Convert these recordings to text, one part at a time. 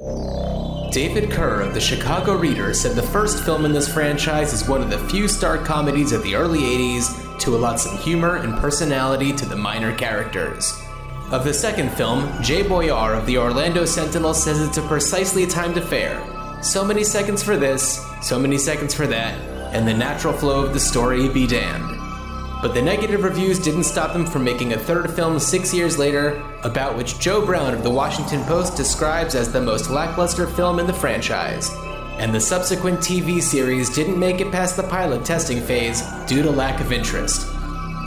David Kehr of the Chicago Reader said the first film in this franchise is one of the few star comedies of the early 80s to allot some humor and personality to the minor characters. Of the second film, Jay Boyar of the Orlando Sentinel says it's a precisely timed affair. So many seconds for this, so many seconds for that, and the natural flow of the story be damned. But the negative reviews didn't stop them from making a third film six years later, about which Joe Brown of the Washington Post describes as the most lackluster film in the franchise. And the subsequent TV series didn't make it past the pilot testing phase due to lack of interest.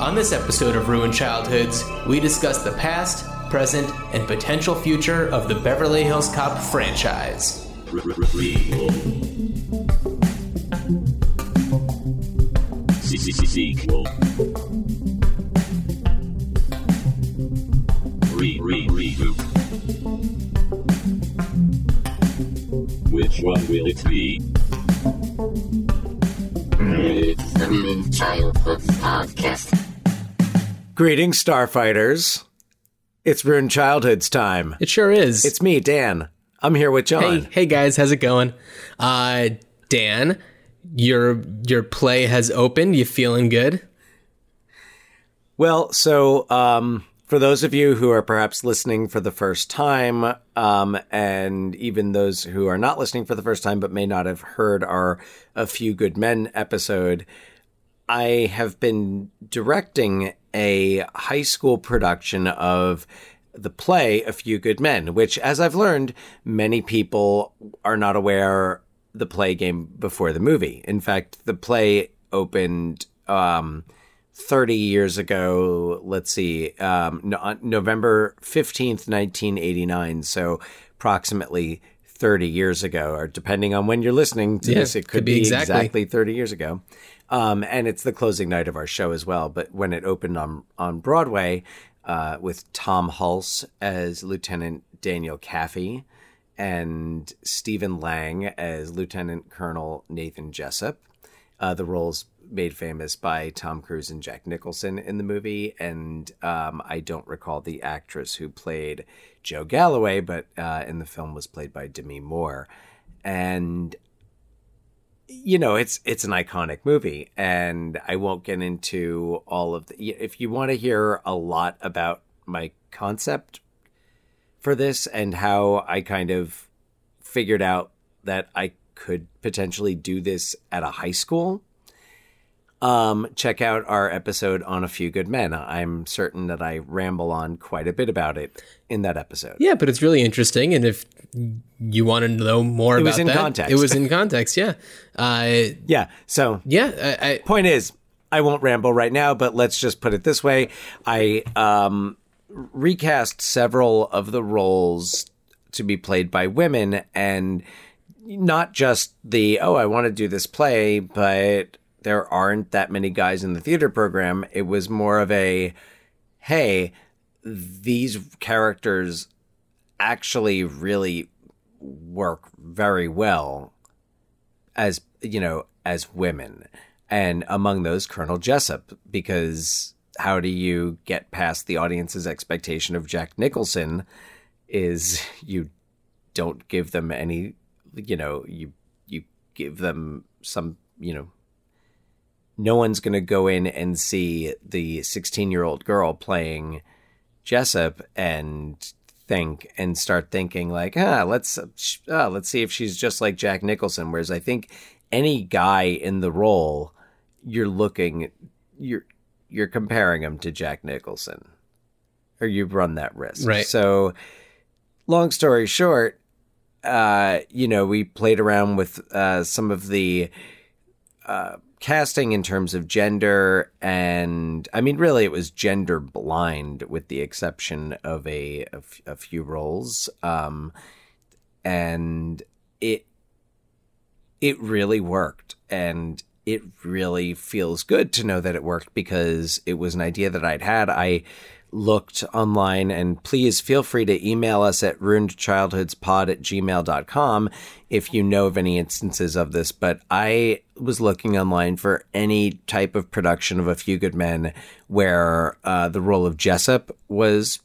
On this episode of Ruined Childhoods, we discuss the past, present, and potential future of the Beverly Hills Cop franchise. Sequel. Re re reboot. Which one will it be? It's the Ruined Childhoods podcast. Greetings, Starfighters. It's Ruined Childhoods time. It sure is. It's me, Dan. I'm here with John. Hey, hey guys, how's it going? Uh, Dan, your your play has opened. You feeling good? Well, so um, for those of you who are perhaps listening for the first time, um, and even those who are not listening for the first time but may not have heard our A Few Good Men episode, I have been directing a high school production of the play A Few Good Men, which, as I've learned, many people are not aware the play game before the movie. In fact, the play opened um, 30 years ago. Let's see, um, no, November 15th, 1989. So approximately 30 years ago, or depending on when you're listening to Yeah, this, it could, could be be, exactly. exactly 30 years ago. Um, and it's the closing night of our show as well. But when it opened on, on Broadway, uh, with Tom Hulce as Lieutenant Daniel Kaffee and Stephen Lang as Lieutenant Colonel Nathan Jessup. Uh, the roles made famous by Tom Cruise and Jack Nicholson in the movie, and um, I don't recall the actress who played Joe Galloway, but uh, in the film was played by Demi Moore, and you know it's it's an iconic movie, and I won't get into all of the. If you want to hear a lot about my concept for this and how I kind of figured out that I could potentially do this at a high school, um, check out our episode on A Few Good Men. I'm certain that I ramble on quite a bit about it in that episode. Yeah, but it's really interesting. And if you want to know more about It about was in that, context. it was in context. Yeah, uh, Yeah. So yeah. I, I, point is, I won't ramble right now, but let's just put it this way: I um, recast several of the roles to be played by women, and not just the oh, I want to do this play, but there aren't that many guys in the theater program. It was more of a hey, these characters actually really work very well as you know as women and among those colonel jessup because how do you get past the audience's expectation of jack nicholson is you don't give them any you know you you give them some you know no one's going to go in and see the 16 year old girl playing jessup and think and start thinking like ah let's uh, let's see if she's just like jack nicholson. Whereas i think any guy in the role you're looking you're you're comparing him to Jack Nicholson or you run that risk. Right. So long story short, uh, you know, we played around with uh, some of the uh, casting in terms of gender and I mean really it was gender blind with the exception of a a, f- a few roles um and it it really worked and it really feels good to know that it worked because it was an idea that I'd had. I looked online and please feel free to email us at ruinedchildhoodspod at gmail.com if you know of any instances of this. But I was looking online for any type of production of A Few Good Men where uh, the role of Jessup was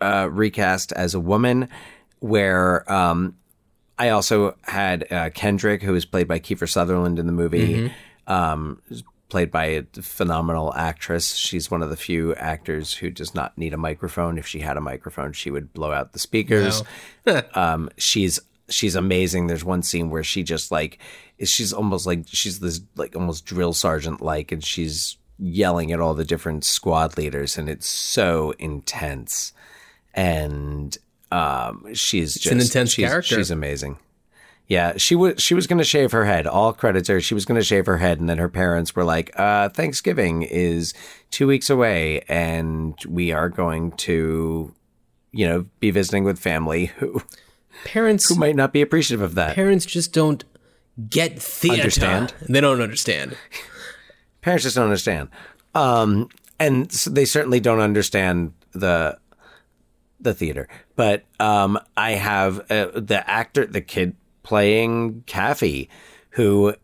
uh, recast as a woman, where um, I also had uh, Kendrick, who was played by Kiefer Sutherland in the movie, Mm-hmm. Um, played by a phenomenal actress. She's one of the few actors who does not need a microphone. If she had a microphone, she would blow out the speakers. um, she's she's amazing. There's one scene where she just like she's almost like she's this like almost drill sergeant like, and she's yelling at all the different squad leaders, and it's so intense. And um, she's just an intense she's, character. She's amazing. Yeah, she was she was going to shave her head. All credits her. She was going to shave her head, and then her parents were like, uh, "Thanksgiving is two weeks away, and we are going to, you know, be visiting with family who Parents who might not be appreciative of that." parents just don't get theater. Understand? They don't understand. parents just don't understand um and so they certainly don't understand the the theater but um i have uh, the actor the kid playing Kaffee, who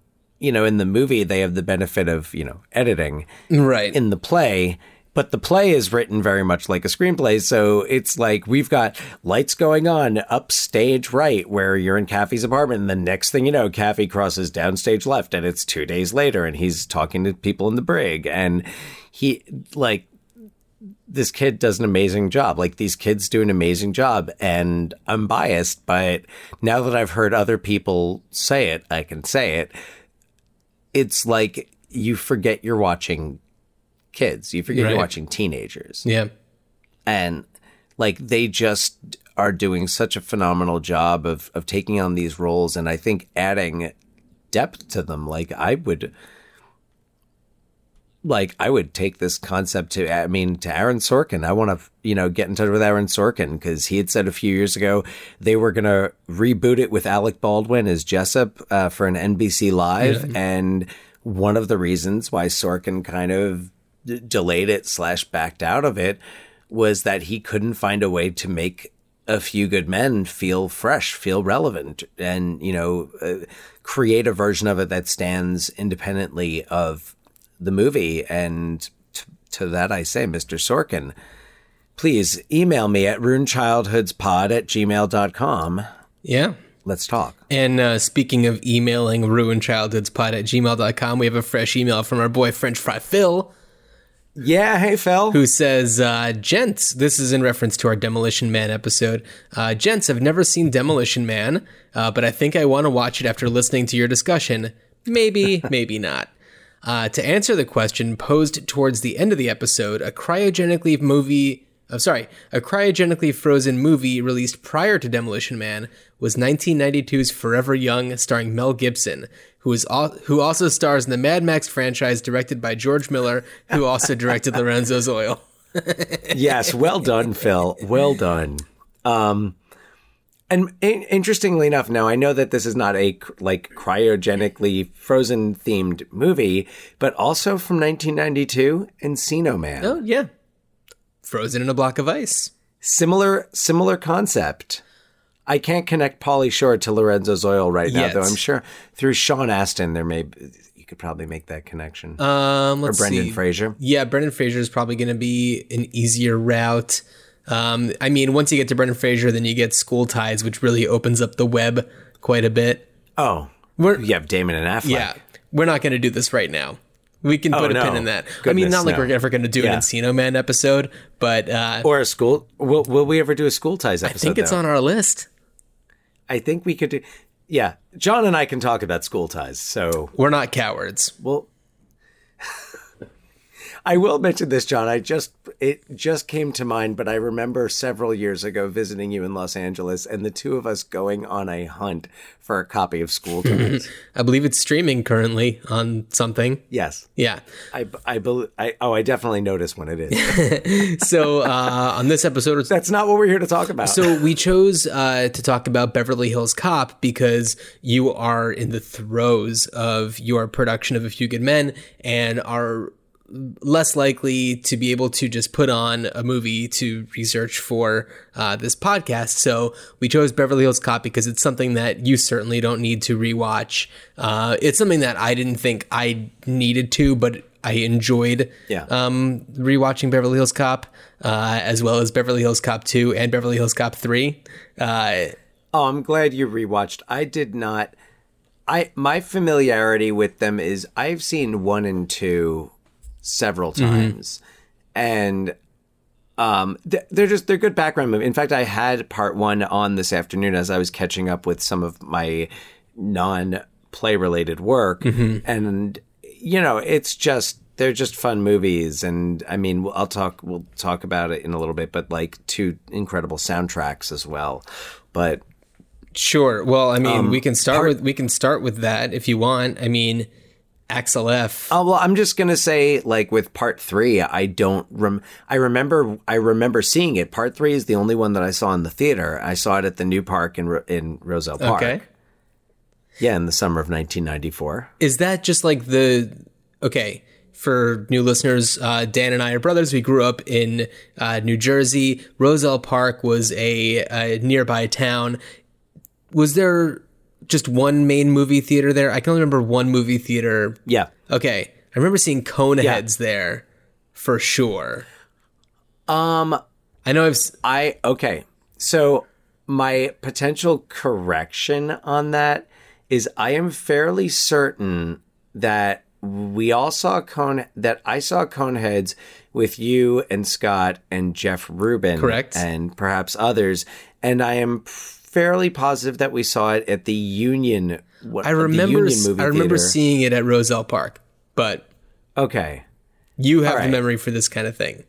you know in the movie they have the benefit of you know editing Right. in the play but the play is written very much like a screenplay. So it's like we've got lights going on upstage right where you're in Kaffee's apartment. And the next thing you know Kaffee crosses downstage left and it's 2 days later and he's talking to people in the brig. And he like this kid does an amazing job. Like these kids do an amazing job, and I'm biased, but now that I've heard other people say it, I can say it. It's like you forget you're watching kids. You forget Right. you're watching teenagers, yeah. and like they just are doing such a phenomenal job of of taking on these roles, and I think adding depth to them. Like I would like I would take this concept to I mean to Aaron Sorkin. I want to you know get in touch with Aaron Sorkin because he had said a few years ago they were going to reboot it with Alec Baldwin as Jessup uh, for an NBC Live, and one of the reasons why Sorkin kind of d- delayed it slash backed out of it was that he couldn't find a way to make a few good men feel fresh, feel relevant, and you know, uh, create a version of it that stands independently of the movie. And t- to that, I say, Mr. Sorkin, please email me at ruinedchildhoodspod at gmail.com. Yeah. Let's talk. And uh, speaking of emailing ruinchildhoodspod at gmail.com, we have a fresh email from our boy French Fry Phil, Yeah, hey, Phil. who says, uh, Gents, this is in reference to our Demolition Man episode. Uh, Gents, I've never seen Demolition Man, uh, but I think I want to watch it after listening to your discussion. Maybe, maybe not. Uh, to answer the question posed towards the end of the episode, a cryogenically movie, oh, sorry, a cryogenically frozen movie released prior to Demolition Man was 1992's Forever Young, starring Mel Gibson, who is al- who also stars in the Mad Max franchise, directed by George Miller, who also directed Lorenzo's Oil. yes, well done, Phil. Well done. Um, and in- interestingly enough, now I know that this is not a like cryogenically frozen themed movie, but also from 1992, Encino Man. Oh yeah, frozen in a block of ice. Similar, similar concept. I can't connect Pauly Shore to Lorenzo Oil right now, Yet. though. I'm sure through Sean Astin, there may you could probably make that connection. Um, or let's Brendan see. Fraser. Yeah, Brendan Fraser is probably going to be an easier route. Um, I mean, once you get to Brendan Fraser, then you get School Ties, which really opens up the web quite a bit. Oh, We're, you have Damon and Affleck. yeah, we're not going to do this right now. We can put a Oh, no. pin in that. I mean, Goodness, not like no. we're ever going to do Yeah. an Encino Man episode, but uh, Or a school. Will, will we ever do a school ties episode? I think it's though? on our list. I think we could do. Yeah, John and I can talk about school ties. So, We're not cowards. well, I will mention this, John. I just it just came to mind, but I remember several years ago visiting you in Los Angeles, and the two of us going on a hunt for a copy of School Ties. I believe it's streaming currently on something. yes, Yeah. I I believe. I oh, I definitely noticed when it is. So uh, on this episode, That's not what we're here to talk about. So we chose uh, to talk about Beverly Hills Cop because you are in the throes of your production of A Few Good Men and are less likely to be able to just put on a movie to research for uh, this podcast. So we chose Beverly Hills Cop because it's something that you certainly don't need to rewatch. Uh, it's something that I didn't think I needed to, but I enjoyed Yeah. um, rewatching Beverly Hills Cop, uh, as well as Beverly Hills Cop 2 and Beverly Hills Cop 3. Uh, Oh, I'm glad you rewatched. I did not. I my familiarity with them is I've seen one and two several times, and um, they're just they're good background movies. In fact, I had part one on this afternoon as I was catching up with some of my non play related work, and you know, it's just they're just fun movies, and I mean, I'll talk we'll talk about it in a little bit, but like two incredible soundtracks as well, but. Sure. Well, I mean, Um, we can start with we can start with that if you want. I mean, Axel F. Oh well, I'm just gonna say, like with part three, I don't rem. I remember, I remember seeing it. Part three is the only one that I saw in the theater. I saw it at the new park in Ro- in Roselle Park. Okay. Yeah, in the summer of 1994. Is that just like the okay? For new listeners, uh, Dan and I are brothers. We grew up in uh, New Jersey. Roselle Park was a, a nearby town. Was there just one main movie theater there? I can only remember one movie theater. Yeah. Okay, I remember seeing Coneheads there for sure. Um, I know I've s- I okay. So my potential correction on that is I am fairly certain that we all saw cone that I saw Coneheads with you and Scott and Jeff Rubin, Correct. and perhaps others, and I am fairly positive that we saw it at the Union. What, I remember Union I remember theater. seeing it at Roselle Park, but Okay. you have All the memory for this kind of thing.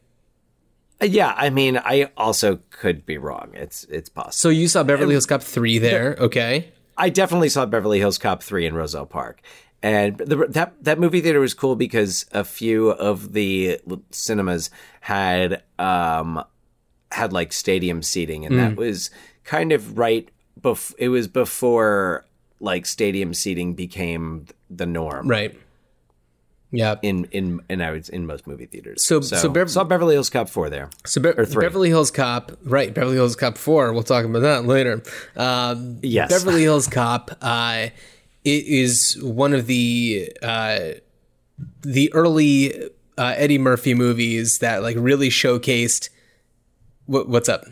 Uh, Yeah, I mean, I also could be wrong. It's it's possible. So you saw Beverly Hills Cop 3 there, okay? I definitely saw Beverly Hills Cop 3 in Roselle Park. And the, that that movie theater was cool because a few of the cinemas had um had like stadium seating and Hmm. that was kind of right bef- it was before like stadium seating became the norm Right. Yeah. in in and I was in most movie theaters. So- so Bev- saw Beverly Hills Cop 4 there. So Be- three. Beverly Hills Cop, right? Beverly Hills Cop Four. We'll talk about that later. Um, Yes. Beverly Hills Cop. Uh, it is one of the uh, the early uh, Eddie Murphy movies that like really showcased. What, what's up?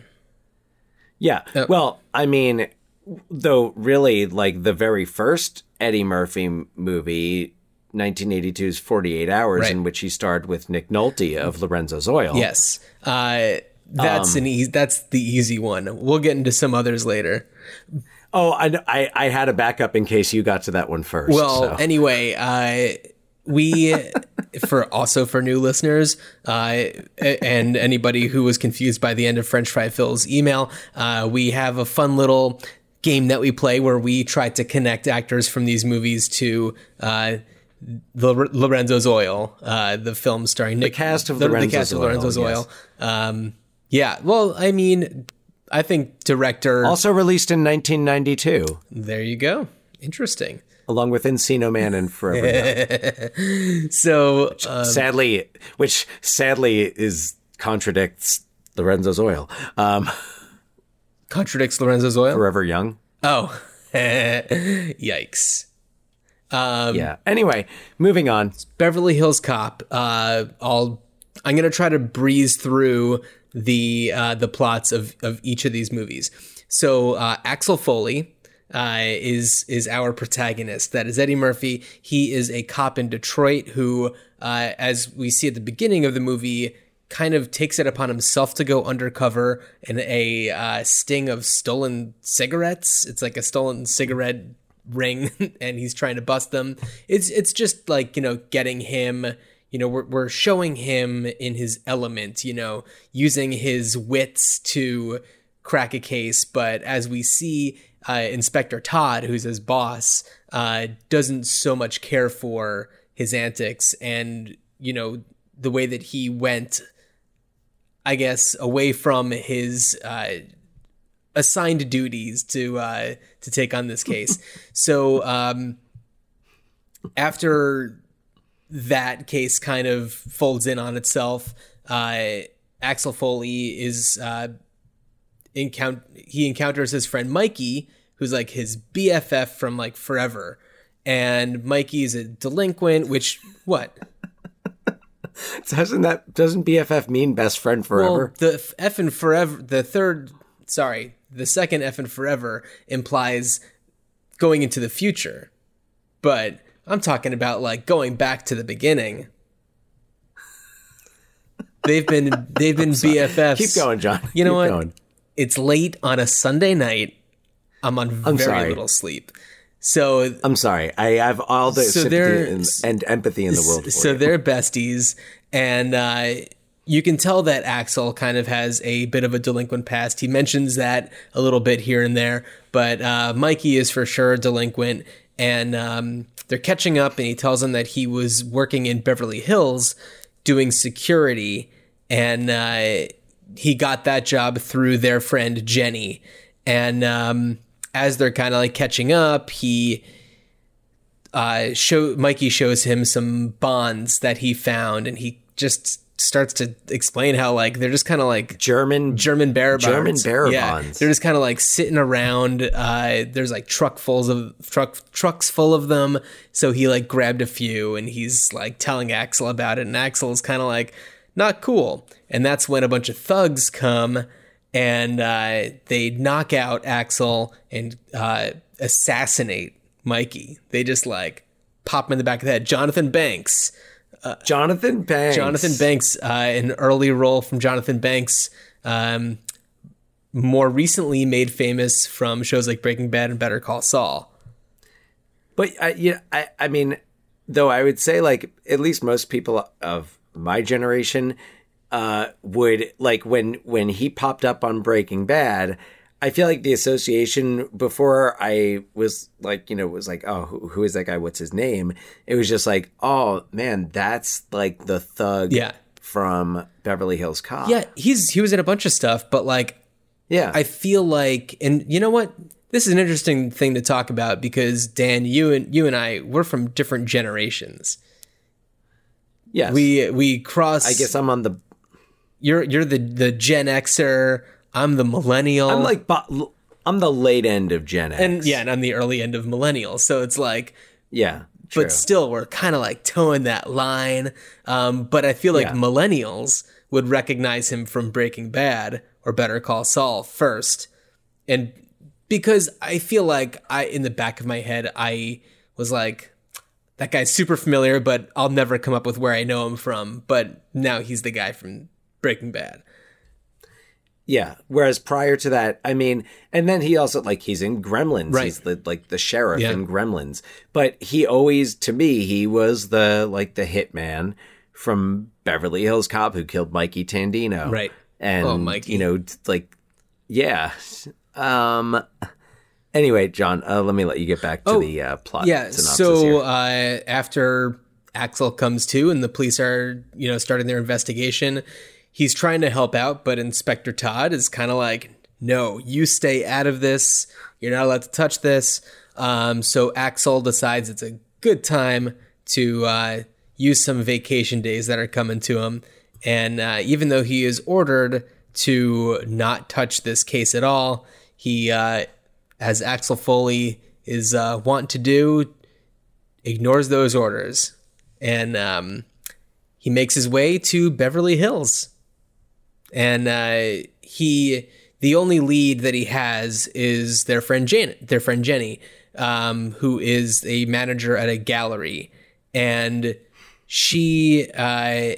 Yeah. Well, I mean, though, really, like the very first Eddie Murphy movie, 1982's 48 Hours, Right. in which he starred with Nick Nolte of Lorenzo's Oil. Yes, uh, that's Um, an e- that's the easy one. We'll get into some others later. Oh, I, I, I had a backup in case you got to that one first. Well, so. anyway, uh, we for also for new listeners uh, and anybody who was confused by the end of French Fry Phil's email, uh, we have a fun little game that we play where we try to connect actors from these movies to. Uh, the Lorenzo's Oil, uh, the film starring Nick, cast of the, the cast of Oil, Lorenzo's yes. Oil. Um, yeah, well, I mean, I think director. also released in 1992, there you go. Interesting. Along with Encino Man and Forever Young. So uh, sadly, which sadly is contradicts Lorenzo's Oil. Um, contradicts Lorenzo's Oil. Forever Young. Oh, yikes! Um, Yeah. Anyway, moving on. Beverly Hills Cop. Uh, I'll. I'm gonna try to breeze through the uh, the plots of of each of these movies. So uh, Axel Foley uh, is is our protagonist. That is Eddie Murphy. He is a cop in Detroit who, uh, as we see at the beginning of the movie, kind of takes it upon himself to go undercover in a uh, sting of stolen cigarettes. It's like a stolen cigarette ring, and he's trying to bust them. It's it's just like you know getting him. You know, we're we're showing him in his element. You know, using his wits to crack a case. But as we see, uh, Inspector Todd, who's his boss, uh, doesn't so much care for his antics, and you know the way that he went I guess, away from his uh, assigned duties to uh, to take on this case. so um, after that case kind of folds in on itself, uh, Axel Foley is uh, encount he encounters his friend Mikey, who's like his BFF from like forever, and Mikey's a delinquent. Which what? Doesn't that doesn't BFF mean best friend forever? Well, the f- F and forever, the third sorry, the second F and forever implies going into the future. But I'm talking about like going back to the beginning. They've been they've been BFFs. Keep going, John. You know Keep what? going. It's late on a Sunday night. I'm on very sorry. little sleep. So I'm sorry. I have all the So sympathy and, and empathy in the world. For so you. they're besties and uh, you can tell that axel kind of has a bit of a delinquent past he mentions that a little bit here and there but uh, mikey is for sure a delinquent and um, they're catching up and he tells them that he was working in beverly hills doing security and uh, he got that job through their friend jenny and um, as they're kind of like catching up he uh, show Mikey shows him some bonds that he found, and he just starts to explain how like they're just kind of like German German bearer bonds. German bearer yeah, bonds. They're just kind of like sitting around. Uh, there's like truckfuls of truck trucks full of them. So he like grabbed a few, and he's like telling Axel about it, and Axel is kind of like not cool. And that's when a bunch of thugs come and uh, they knock out Axel and uh, assassinate Mikey. They just like pop him in the back of the head. Jonathan Banks. Jonathan Banks. Jonathan Banks, uh, an early role from Jonathan Banks, um, more recently made famous from shows like Breaking Bad and Better Call Saul. But I, yeah, I, I mean, though I would say like at least most people of my generation uh, would like when when he popped up on Breaking Bad. I feel like the association before I was like, you know, was like, oh, who, who is that guy? What's his name? It was just like, oh man, that's like the thug Yeah. from Beverly Hills Cop. Yeah, he's he was in a bunch of stuff, but like yeah. I feel like, and you know what? This is an interesting thing to talk about because Dan, you and you and I, we're from different generations. Yes. We we cross. I guess I'm on the. you're you're the the Gen Xer. I'm the millennial. I'm like, bo- I'm the late end of Gen X. and yeah, and I'm the early end of millennial. So it's like yeah. True. but still we're kind of like towing that line um, but i feel like Yeah. millennials would recognize him from breaking bad or better call saul first and because i feel like i in the back of my head i was like that guy's super familiar but i'll never come up with where i know him from but now he's the guy from breaking bad Yeah. Whereas prior to that, I mean, and then he also like he's in Gremlins. Right. He's the like the sheriff Yeah. in Gremlins. But he always, to me, he was the like the hitman from Beverly Hills Cop who killed Mikey Tandino. Right. And Oh, Mikey. you know, like yeah. Um. Anyway, John, uh, let me let you get back to Oh, the uh, plot. yeah synopsis so uh, after axel comes to and the police are you know starting their investigation he's trying to help out but inspector todd is kind of like no you stay out of this. You're not allowed to touch this. Um, so axel decides it's a good time to uh, use some vacation days that are coming to him. And uh, even though he is ordered to not touch this case at all he uh, as axel foley is uh, wanting to do ignores those orders. And um, he makes his way to Beverly Hills. And uh, he, the only lead that he has is their friend Janet, their friend Jenny, um, who is a manager at a gallery, and she uh,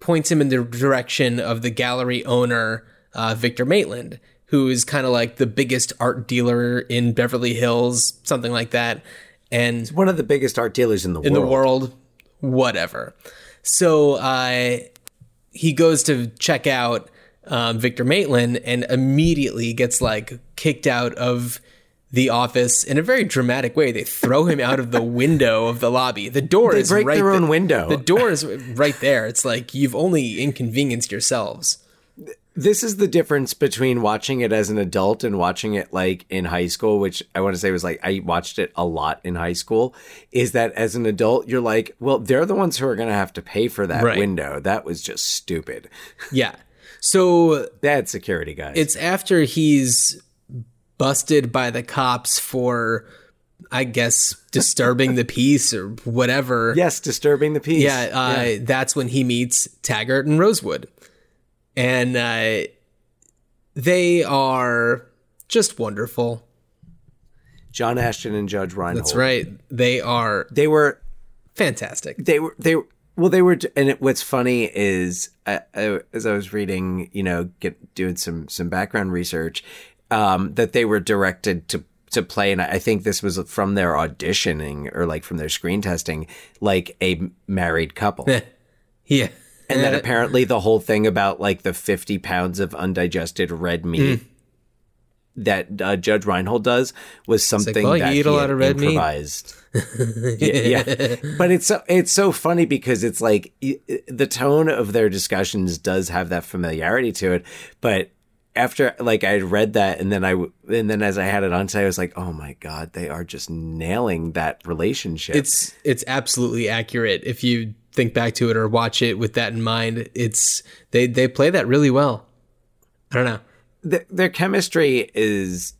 points him in the direction of the gallery owner, uh, Victor Maitland, who is kind of like the biggest art dealer in Beverly Hills, something like that. And one of the biggest art dealers in the in world. the world, whatever. So uh, he goes to check out um, Victor Maitland and immediately gets like kicked out of the office in a very dramatic way. They throw him out of the window of the lobby. The door They is break right their th- own window. The door is right there. It's like you've only inconvenienced yourselves. This is the difference between watching it as an adult and watching it like in high school which i want to say was like i watched it a lot in high school is that as an adult you're like well they're the ones who are going to have to pay for that Right. window that was just stupid Yeah. So bad security guys it's after he's busted by the cops for I guess disturbing the peace or whatever. yes disturbing the peace Yeah, uh, that's when he meets Taggart and Rosewood. And uh, They are just wonderful. John Ashton and Judge Reinhold. That's right. They are They were fantastic. they were they were- well they were and it, what's funny is I, I, as I was reading you know get doing some some background research um that they were directed to to play and I think this was from their auditioning or like from their screen testing like a married couple Yeah. And then Uh, apparently the whole thing about like the 50 pounds of undigested red meat Hmm. that uh, Judge Reinhold does was something well, you that eat a lot of red meat. improvised. yeah, yeah. but it's so it's so funny because it's like y- the tone of their discussions does have that familiarity to it, but after like I read that and then I and then as I had it on today, I was like, oh my god, they are just nailing that relationship. It's it's absolutely accurate if you think back to it or watch it with that in mind. It's they they play that really well. I don't know. Th- their chemistry is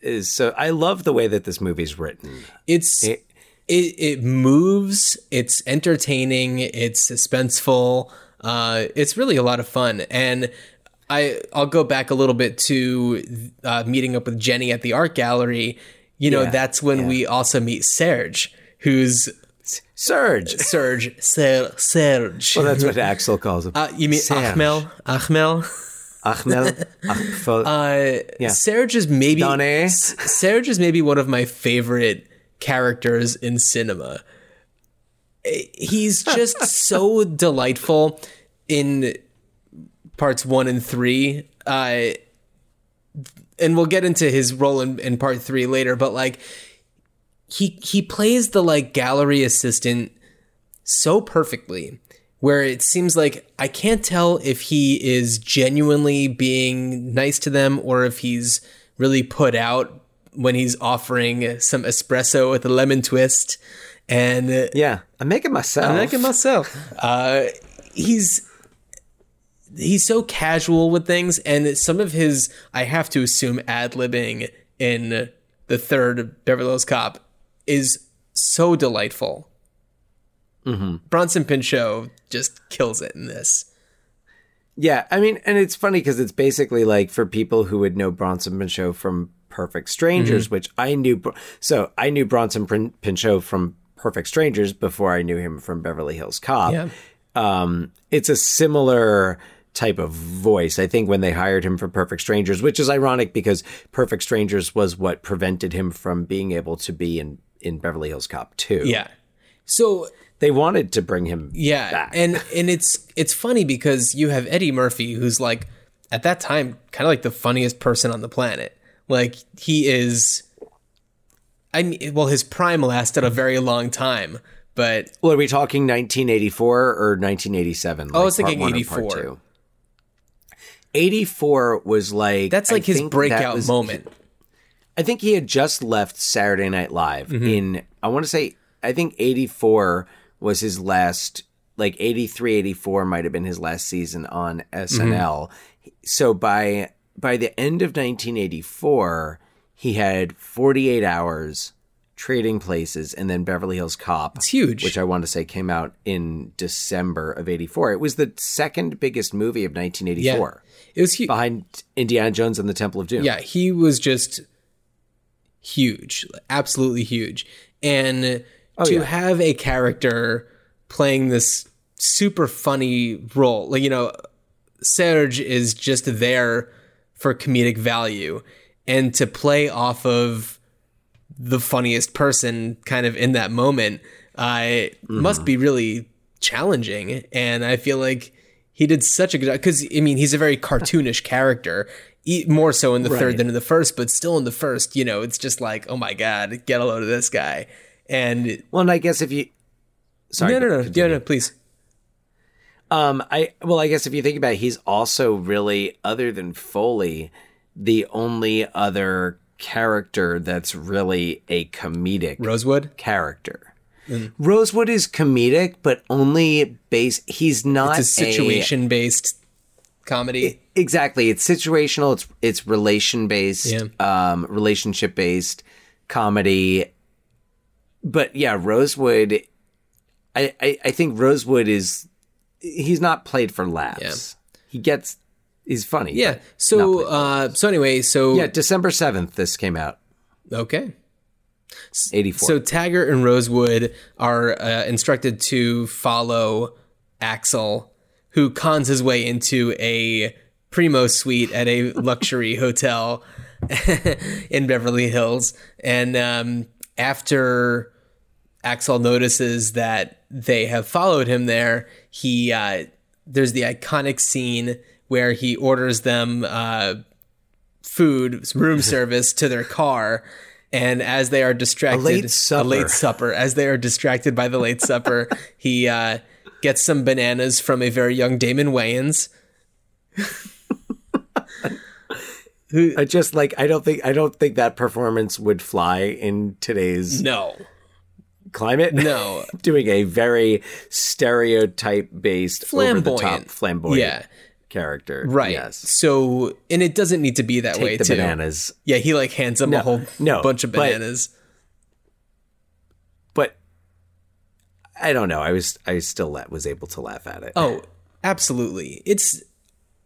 is so. I love the way that this movie's written. It's It- it it moves. It's entertaining. It's suspenseful. Uh, it's really a lot of fun. And I I'll go back a little bit to uh, meeting up with Jenny at the art gallery. You know, Yeah, that's when we also meet Serge, who's Serge. Serge Ser, Serge. Well, that's what Axel calls him. uh, you mean Serge. Achmel? Achmel? Achmel. Achfel. Uh, Yeah. Serge is maybe Donne. Serge is maybe one of my favorite characters in cinema. Eh, He's just so delightful in parts one and three. Uh, and we'll get into his role in, in part three later, but like he he plays the like gallery assistant so perfectly where it seems like I can't tell if he is genuinely being nice to them or if he's really put out when he's offering some espresso with a lemon twist and yeah, I make it myself. I like it myself. Uh, he's he's so casual with things, and some of his I have to assume ad libbing in the third Beverly Hills Cop is so delightful. Mm-hmm. Bronson Pinchot just kills it in this. Yeah, I mean, and it's funny because it's basically like for people who would know Bronson Pinchot from Perfect Strangers, Mm-hmm. which I knew. So I knew Bronson Pinchot from Perfect Strangers before I knew him from Beverly Hills Cop. Yeah. Um, it's a similar type of voice. I think when they hired him for Perfect Strangers, which is ironic because Perfect Strangers was what prevented him from being able to be in in Beverly Hills Cop 2. Yeah. So They wanted to bring him Yeah, back. and and it's it's funny because you have Eddie Murphy, who's like at that time kind of like the funniest person on the planet. Like he is. I mean, well, his prime lasted a very long time, but Well, are we talking 1984 or 1987? I was Like, thinking part one or part 84. 84 was like that's I like his breakout was- moment. I think he had just left Saturday Night Live Mm-hmm. in I want to say I think 84 was his last like 83 84 might have been his last season on SNL. Mm-hmm. So by by the end of 1984, he had 48 hours Trading Places and then Beverly Hills Cop. It's huge. Which I want to say came out in December of 84. It was the second biggest movie of 1984 It was huge. behind Indiana Jones and the Temple of Doom. Yeah, he was just huge, absolutely huge. And to Oh, yeah. have a character playing this super funny role, like you know, Serge is just there for comedic value and to play off of the funniest person kind of in that moment uh, must be really challenging and i feel like he did such a good job because i mean he's a very cartoonish character more so in the third than in the first but still in the first you know it's just like oh my god get a load of this guy and Well, and I guess if you Sorry. no no no no please Um, I well, I guess if you think about it, he's also really, other than Foley, the only other character that's really a comedic rosewood character. Rosewood is comedic, but only base. He's not it's a situation based comedy exactly. It's situational. It's it's relation based, Yeah. um, relationship based comedy. But yeah, Rosewood. I, I I think Rosewood is he's not played for laughs. He gets he's funny. Yeah. So uh, so anyway, so yeah, December seventh. This came out. okay. Eighty four. So Taggart and Rosewood are uh, instructed to follow Axel, who cons his way into a primo suite at a luxury hotel in Beverly Hills. And um, after Axel notices that they have followed him there, he uh, there's the iconic scene where he orders them uh, food, room service to their car. And as they are distracted, late supper. late supper. As they are distracted by the late supper, he uh, gets some bananas from a very young Damon Wayans. I just like I don't think I don't think that performance would fly in today's No, climate. no, doing a very stereotype based over the top Flamboyant. flamboyant Yeah. character. right. Yes. So, and it doesn't need to be that way Take the too. bananas. Yeah, he like hands him a whole no, bunch of bananas. But I don't know. I was I still was able to laugh at it. Oh, absolutely. It's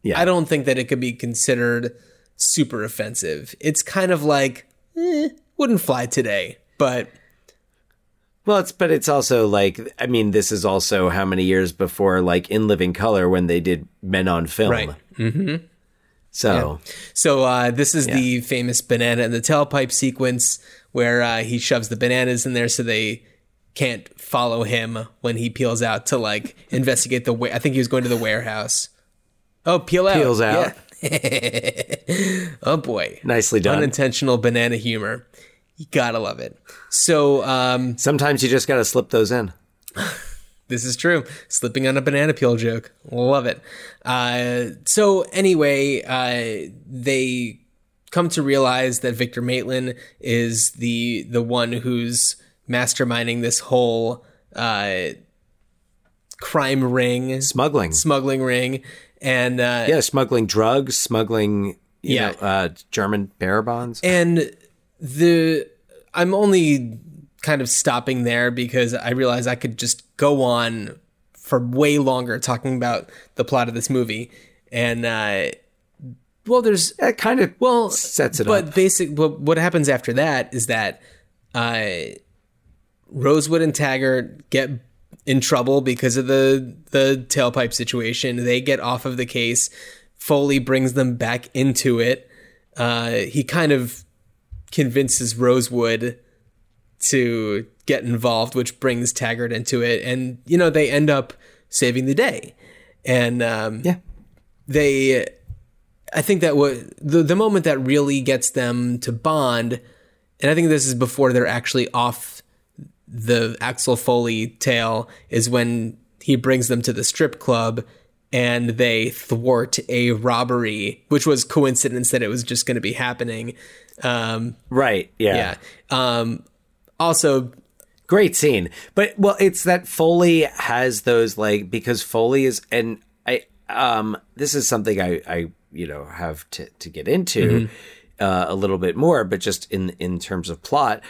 yeah. I don't think that it could be considered super offensive. It's kind of like eh, wouldn't fly today, but Well, it's but it's also like I mean, this is also how many years before like in Living Color when they did Men on Film. Right. Mm-hmm. So so uh, this is the famous banana and the tailpipe sequence where uh, he shoves the bananas in there so they can't follow him when he peels out to like investigate the wa- I think he was going to the warehouse. Oh, peel out. Peels out. Yeah. oh boy. nicely done. Unintentional banana humor. You gotta love it. So um, Sometimes you just got to slip those in. This is true. Slipping on a banana peel joke. Love it. Uh, so, anyway, uh, they come to realize that Victor Maitland is the the one who's masterminding this whole uh, crime ring, Smuggling. smuggling ring, and uh, yeah, smuggling drugs, smuggling you Yeah. know, uh, German bearer bonds. and the I'm only kind of stopping there because I realize I could just go on for way longer talking about the plot of this movie. And uh well there's That kind of well sets it but up. But basic but what happens after that is that uh Rosewood and Taggart get in trouble because of the the tailpipe situation. They get off of the case. Foley brings them back into it. Uh, he kind of convinces Rosewood to get involved, which brings Taggart into it, and you know they end up saving the day. And um, Yeah. they I think that what the the moment that really gets them to bond, and I think this is before they're actually off the Axel Foley tale, is when he brings them to the strip club and they thwart a robbery, which was coincidence that it was just going to be happening. Um, Right. Yeah. yeah. Um, also, Great scene. But well, it's that Foley has those like because Foley is and I um this is something I I you know have to to get into uh, a little bit more, but just in in terms of plot,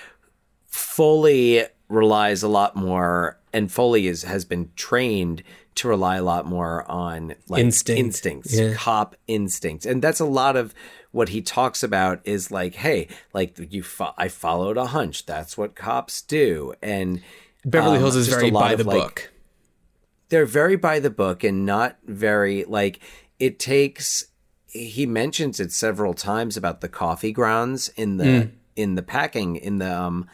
Foley relies a lot more and Foley is has been trained to rely a lot more on like Instinct. instincts, Yeah. cop instincts. And that's a lot of what he talks about is like, hey, like you fo- I followed a hunch. That's what cops do. And Beverly um, Hills is very by the like, book. they're very by the book and not very like it takes he mentions it several times about the coffee grounds in the Hmm. in the packing in the um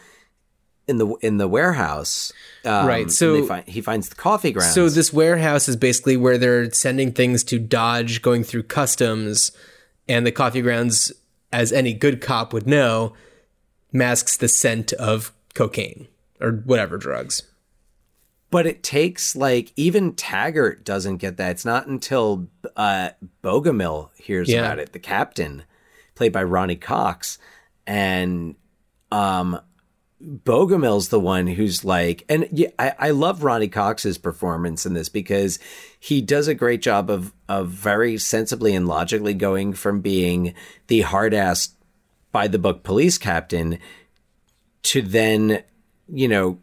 in the in the warehouse um, Right, so- they find, he finds the coffee grounds So this warehouse is basically where they're sending things to Dodge, going through customs, and the coffee grounds, as any good cop would know, masks the scent of cocaine or whatever drugs. but it takes like even Taggart doesn't get that. It's not until uh, Bogomil hears Yeah. about it, the captain, played by Ronny Cox, and um, Bogomil's the one who's like, and yeah, I, I love Ronny Cox's performance in this because he does a great job of of very sensibly and logically going from being the hard ass by the book police captain to then, you know,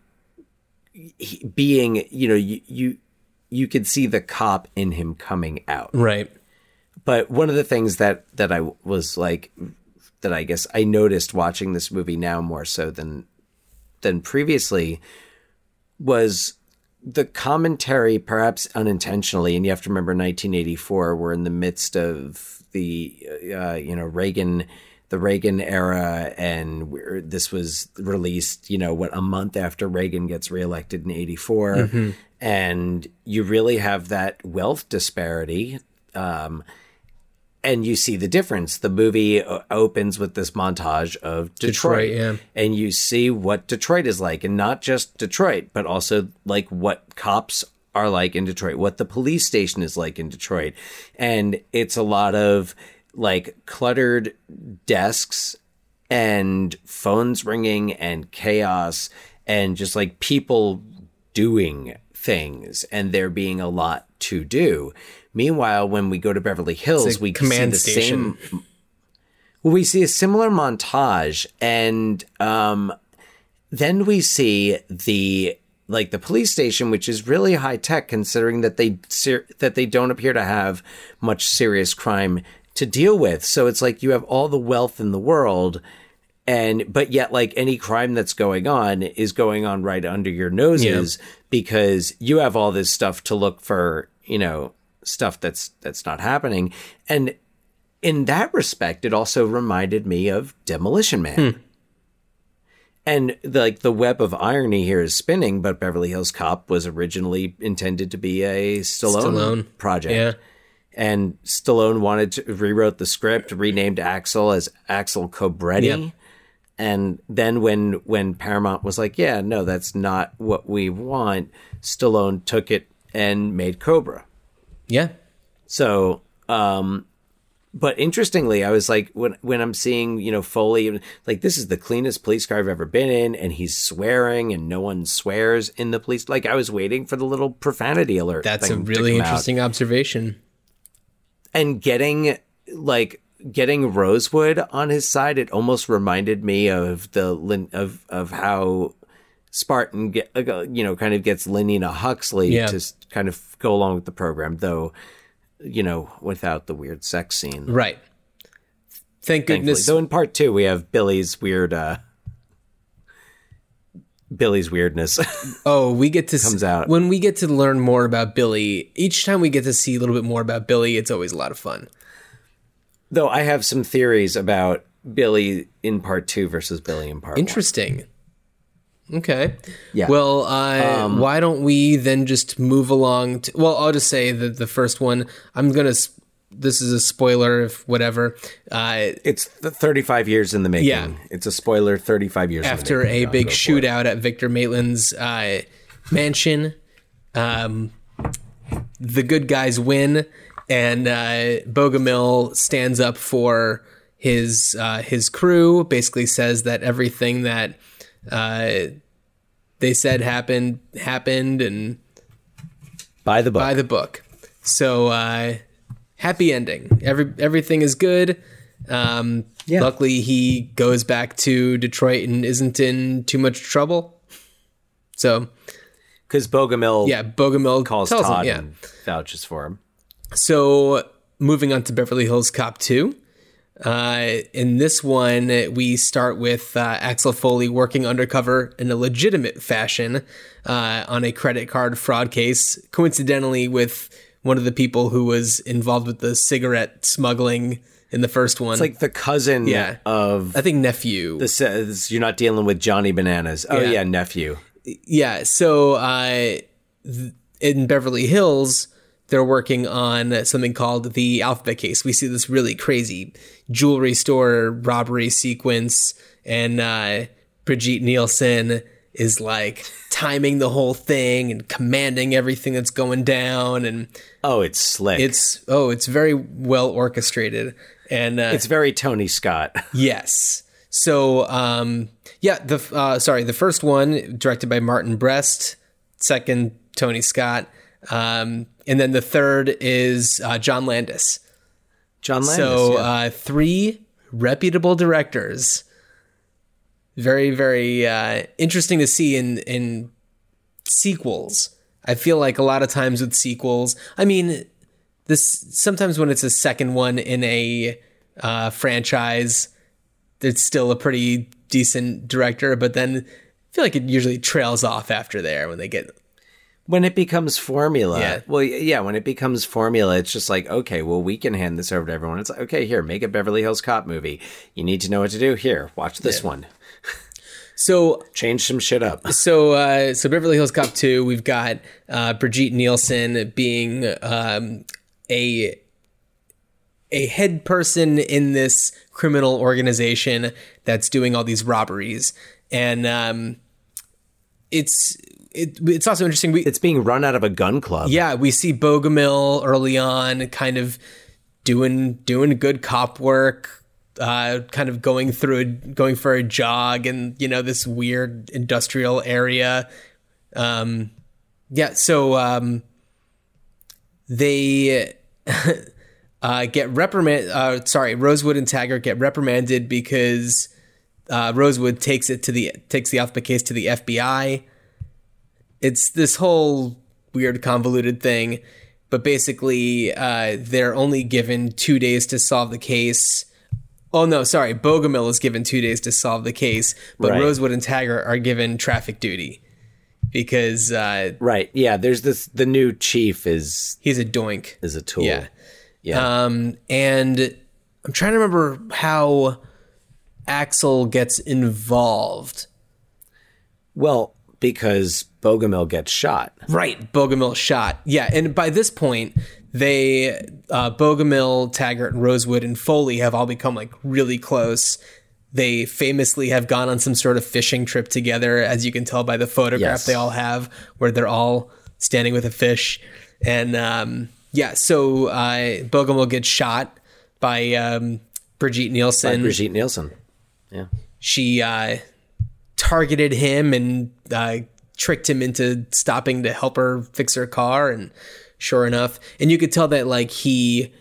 he- being, you know, you, you you could see the cop in him coming out. Right. but one of the things that that I was like that I guess I noticed watching this movie now more so than than previously was the commentary, perhaps unintentionally, and you have to remember 1984. We're in the midst of the uh, you know Reagan, the Reagan era, and we're, this was released you know what a month after Reagan gets reelected in '84, and you really have that wealth disparity. Um, and you see the difference. The movie uh, opens with this montage of Detroit, Detroit, yeah. and you see what Detroit is like, and not just Detroit, but also like what cops are like in Detroit, what the police station is like in Detroit, and it's a lot of like cluttered desks and phones ringing and chaos and just like people doing things and there being a lot to do. Meanwhile, when we go to Beverly Hills, we command see the station. same well, we see a similar montage, and um, then we see the like the police station, which is really high tech, considering that they ser- that they don't appear to have much serious crime to deal with. So it's like you have all the wealth in the world, and but yet like any crime that's going on is going on right under your noses because you have all this stuff to look for, you know, stuff that's that's not happening, and in that respect, it also reminded me of Demolition Man. Hmm. And like the web of irony here is spinning, but Beverly Hills Cop was originally intended to be a Stallone, Stallone. project. Yeah. And Stallone wanted to rewrote the script, renamed Axel as Axel Cobretti. Yep. And then when when Paramount was like, "Yeah, no, that's not what we want," Stallone took it and made Cobra. Yeah. So, um, but interestingly, I was like, when when I'm seeing you know Foley, like this is the cleanest police car I've ever been in, and he's swearing, and no one swears in the police. Like I was waiting for the little profanity alert. That's a really come out. interesting observation. And getting like getting Rosewood on his side, it almost reminded me of the of of how Spartan get uh, you know kind of gets Lenina Huxley Yeah. to kind of go along with the program, though you know without the weird sex scene. Right. Thank thankfully. goodness. Though in part two we have Billy's weird uh Billy's weirdness. Oh, we get to Comes s- out. when we get to learn more about Billy. Each time we get to see a little bit more about Billy, it's always a lot of fun. Though I have some theories about Billy in part two versus Billy in part one. Interesting. Okay. Yeah. Um, Well, uh, why don't we then just move along? To, well, I'll just say that the first one. I'm gonna. This is a spoiler, if whatever. Uh, It's the 35 years in the making. Yeah. It's a spoiler 35 years in the after a John, big go for it. shootout at Victor Maitland's uh, mansion. Um, the good guys win, and uh, Bogomil stands up for his uh, his crew. Basically, says that everything that uh, they said happened happened, and By the book. by the book. So uh, happy ending. Every everything is good. Um, Yeah. Luckily, he goes back to Detroit and isn't in too much trouble. So Because Bogomil yeah, Bogomil calls Todd him. Yeah. and vouches for him. So moving on to Beverly Hills Cop 2. Uh, in this one, we start with uh, Axel Foley working undercover in a legitimate fashion uh, on a credit card fraud case, coincidentally with one of the people who was involved with the cigarette smuggling in the first one. It's like the cousin Yeah. of I think nephew. the says you're not dealing with Johnny Bananas. Oh Yeah. yeah, nephew. Yeah. So uh, th- in Beverly Hills, they're working on something called the Alphabet Case. We see this really crazy jewelry store robbery sequence, and uh, Brigitte Nielsen is like timing the whole thing and commanding everything that's going down, and Oh, it's slick. it's oh, it's very well orchestrated. And uh, it's very Tony Scott. Yes. So, um, yeah, the uh, sorry, the first one directed by Martin Brest, second Tony Scott, um, and then the third is uh, John Landis. John Landis. so, yeah. uh, three reputable directors. Very, very uh, interesting to see in in sequels. I feel like a lot of times with sequels, I mean, this sometimes when it's a second one in a uh, franchise, it's still a pretty decent director, but then I feel like it usually trails off after there when they get when it becomes formula Yeah. well yeah when it becomes formula it's just like okay well we can hand this over to everyone. It's like okay here make a beverly hills cop movie. You need to know what to do. Here watch this one. So change some shit up. So uh, so Beverly Hills Cop two. We've got uh, Brigitte Nielsen being um, a a head person in this criminal organization that's doing all these robberies, and um, it's it, it's also interesting. We it's being run out of a gun club yeah, we see Bogomil early on, kind of doing doing good cop work, uh, kind of going through a, going for a jog in you know this weird industrial area. Um, yeah, so um, they uh, get reprimand. Uh, sorry, Rosewood and Taggart get reprimanded because uh, Rosewood takes it to the takes the alphabet case to the FBI it's this whole weird convoluted thing but basically uh, they're only given two days to solve the case. Oh no sorry bogomil is given two days to solve the case but Right. rosewood and taggart are given traffic duty because uh, right yeah there's this the new chief is he's a doink. is a tool. Yeah. Yeah. Um, and i'm trying to remember how axel gets involved. Well because bogomil gets shot Right, Bogomil shot. Yeah, and by this point, they uh, Bogomil, Taggart, and Rosewood and Foley have all become like really close. They famously have gone on some sort of fishing trip together, as you can tell by the photograph Yes. they all have, where they're all standing with a fish. And um, yeah, so uh, Bogomil gets shot by um, Brigitte Nielsen brigitte nielsen yeah she uh, targeted him and uh, tricked him into stopping to help her fix her car and sure enough and you could tell that like he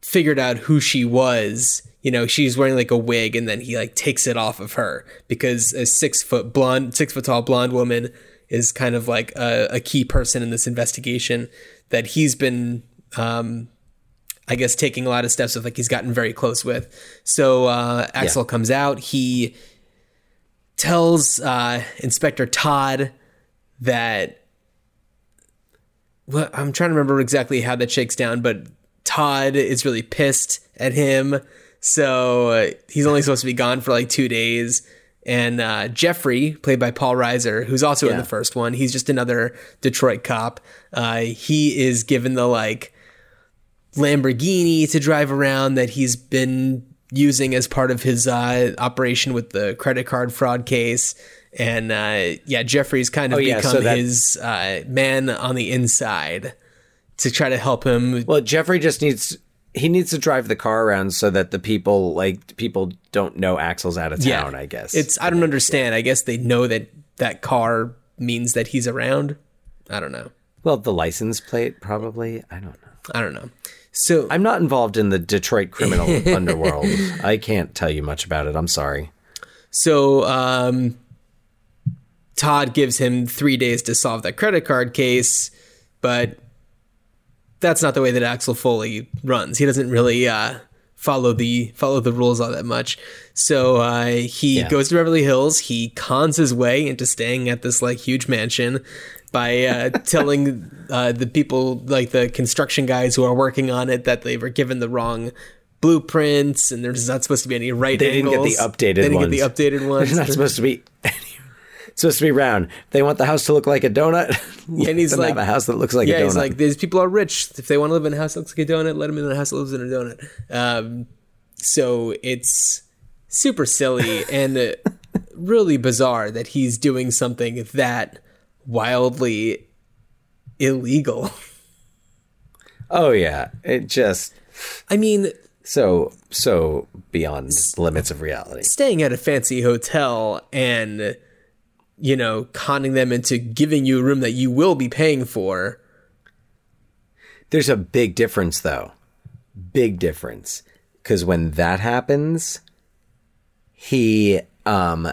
figured out who she was you know she's wearing like a wig and then he like takes it off of her because a six foot blonde six foot tall blonde woman is kind of like a, a key person in this investigation that he's been um I guess taking a lot of steps with like he's gotten very close with. So uh, Axel comes out. He tells uh, Inspector Todd that. Well, I'm trying to remember exactly how that shakes down, but Todd is really pissed at him. So uh, he's only supposed to be gone for like two days. And uh, Jeffrey, played by Paul Reiser, who's also in the first one, he's just another Detroit cop. Uh, he is given the like Lamborghini to drive around that he's been using as part of his uh, operation with the credit card fraud case. And uh, yeah, Jeffrey's kind of Oh, yeah, become so that- his uh, man on the inside to try to help him. Well, Jeffrey just needs he needs to drive the car around so that the people like people don't know Axel's out of town. I guess it's I don't understand. I guess they know that that car means that he's around. I don't know. well the license plate probably. I don't know. I don't know. So I'm not involved in the Detroit criminal underworld. I can't tell you much about it. I'm sorry. So um, Todd gives him three days to solve that credit card case, but that's not the way that Axel Foley runs. He doesn't really uh, follow the follow the rules all that much. So uh, he Yeah. goes to Beverly Hills. He cons his way into staying at this like huge mansion by uh, telling uh, the people, like the construction guys who are working on it, that they were given the wrong blueprints and there's not supposed to be any right They didn't get the angles. updated They didn't ones. get the updated ones. It's not supposed to be. It's supposed to be round. They want the house to look like a donut. Yeah, and he's like, have a house that looks like yeah, a donut. he's like, these people are rich. If they want to live in a house that looks like a donut, let them in a house that lives in a donut. Um, so it's super silly and uh, really bizarre that he's doing something that wildly illegal. oh yeah, it just I mean, so so beyond the limits of reality. staying at a fancy hotel and you know conning them into giving you a room that you will be paying for There's a big difference though. Big difference. Cuz when that happens, he um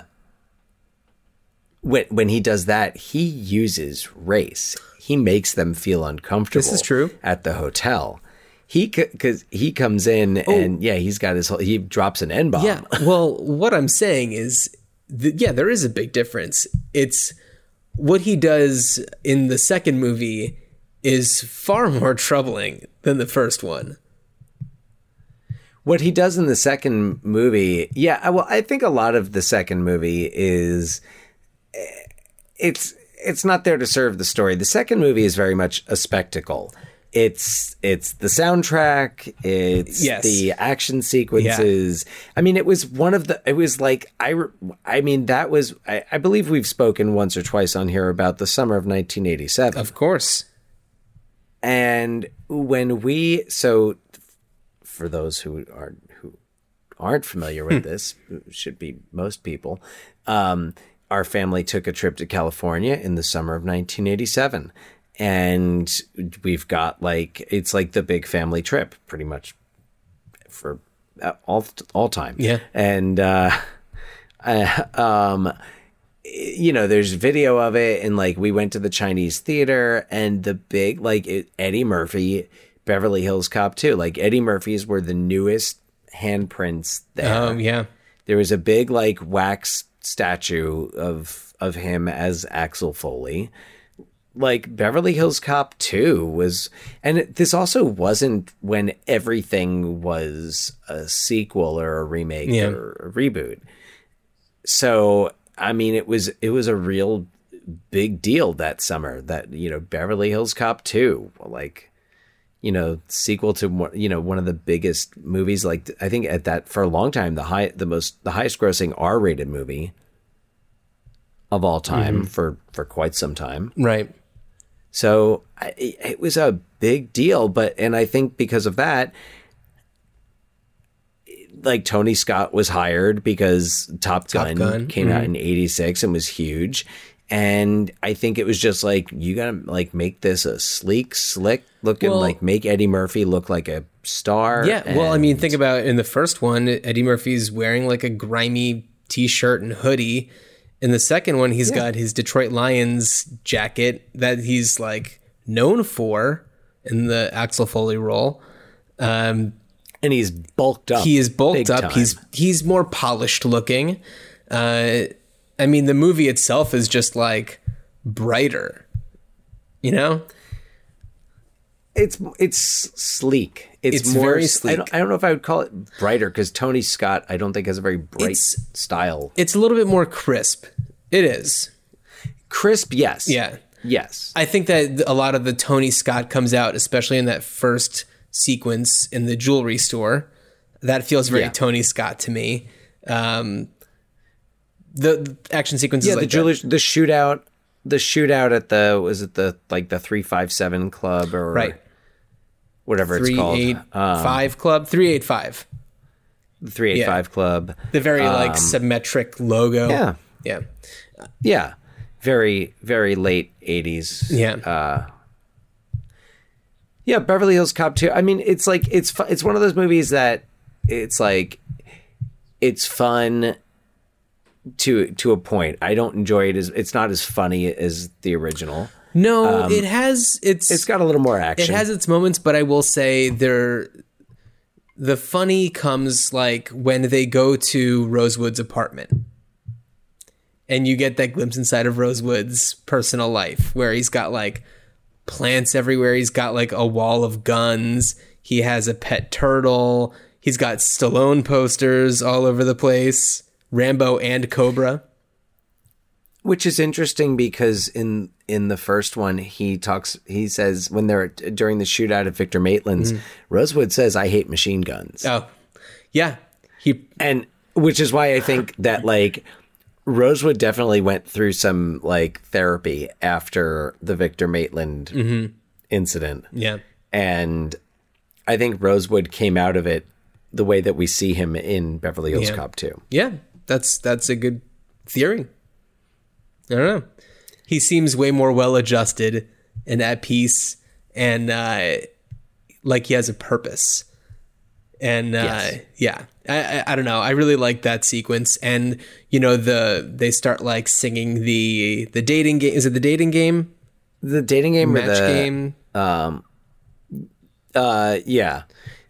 when when he does that, he uses race. he makes them feel uncomfortable. This is true. at the hotel. He because he comes in oh. and yeah, he's got his whole, he drops an n bomb. Yeah. Well, what I'm saying is, th- yeah, there is a big difference. It's what he does in the second movie is far more troubling than the first one. What he does in the second movie, yeah, I- well, I think a lot of the second movie is it's it's not there to serve the story. The second movie is very much a spectacle. It's it's the soundtrack, it's Yes. the action sequences. I mean, it was one of the. It was like I. I mean, that was. I, I believe we've spoken once or twice on here about the summer of 1987. Of course. And when we so for those who are who aren't familiar with this, should be most people. Um, our family took a trip to California in the summer of 1987, and we've got like it's like the big family trip, pretty much for uh, all all time. Yeah. and uh, uh, um you know, there's video of it, and like we went to the Chinese theater, and the big like it, Eddie Murphy, Beverly Hills Cop too. Like Eddie Murphy's were the newest handprints there. Um, yeah. There was a big like wax statue of of him as Axel Foley. Like Beverly Hills Cop 2 was and this also wasn't when everything was a sequel or a remake Yeah. or a reboot. So, I mean it was it was a real big deal that summer that you know Beverly Hills Cop 2 like you know sequel to one- you know one of the biggest movies like I think at that for a long time the high the most the highest grossing R-rated movie of all time mm-hmm. for for quite some time. Right. So I, it was a big deal, but and I think because of that, like Tony Scott was hired because Top Gun, Gun, came out mm-hmm. in '86 and was huge, and I think it was just like you gotta like make this a sleek, slick looking, Well- like make Eddie Murphy look like a star. Yeah. Well, I mean, think about in the first one, Eddie Murphy's wearing like a grimy t-shirt and hoodie. In the second one, he's got his Detroit Lions jacket that he's like known for in the Axel Foley role. Um, and he's bulked up. he is bulked up. time. He's he's more polished looking. Uh, I mean, the movie itself is just like brighter. You know? it's it's sleek. It's, It's more. very I sleek. don't, I don't know if I would call it brighter because Tony Scott, I don't think has a very bright It's- style. It's a little bit more crisp. It is. Crisp, yes. Yeah. Yes. I think that a lot of the Tony Scott comes out, especially in that first sequence in the jewelry store. That feels very Yeah. Tony Scott to me. Um, the, action sequences, yeah, like the that. the shootout, the shootout at the was it the like the three five seven club or right? whatever Three it's called, eight um, five club, three eight five. the three eight five club. The very like symmetric logo. Um, Yeah, yeah, yeah, very very late eighties. yeah. Uh, Yeah, Beverly Hills Cop 2. I mean, it's like it's fu- it's one of those movies that it's like it's fun to to a point. I don't enjoy it as it's not as funny as the original. no, it has it's um, It's got a little more action. it has its moments, but I will say there the funny comes like when they go to Rosewood's apartment. And you get that glimpse inside of Rosewood's personal life where he's got like plants everywhere. He's got like a wall of guns. He has a pet turtle. He's got Stallone posters all over the place. Rambo and Cobra. which is interesting because in in the first one he talks he says when they're during the shootout at Victor Maitland's mm. Rosewood says I hate machine guns. Oh, yeah. He and which is why I think that like Rosewood definitely went through some like therapy after the Victor Maitland mm-hmm. incident, yeah. and I think Rosewood came out of it the way that we see him in Beverly Hills Yeah. Cop 2. Yeah, that's that's a good theory. I don't know. He seems way more well adjusted and at peace, and uh, like he has a purpose. And uh, Yes. yeah, I, I I don't know. I really like that sequence, and you know the they start like singing the the dating game. Is it the dating game the dating game match the game. Um. Uh yeah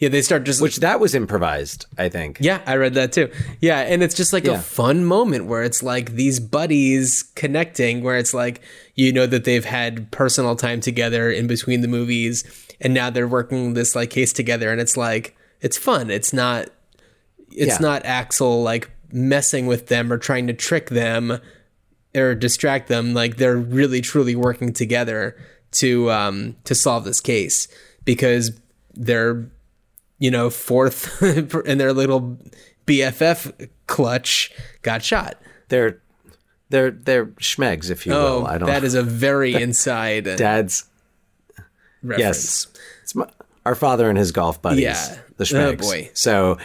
Yeah, they start just which that was improvised i think Yeah, I read that too. Yeah, and it's just like Yeah. a fun moment where it's like these buddies connecting, where it's like you know that they've had personal time together in between the movies, and now they're working this like case together, and it's like it's fun. It's not it's Yeah. not Axel like messing with them or trying to trick them or distract them. Like they're really truly working together to um to solve this case because they're you know, fourth in their little BFF clutch got shot. they're they're they're schmegs if you Oh, will i don't know. that is a very inside dad's reference. yes it's my, our father and his golf buddies Yeah. the schmegs. Oh, boy. so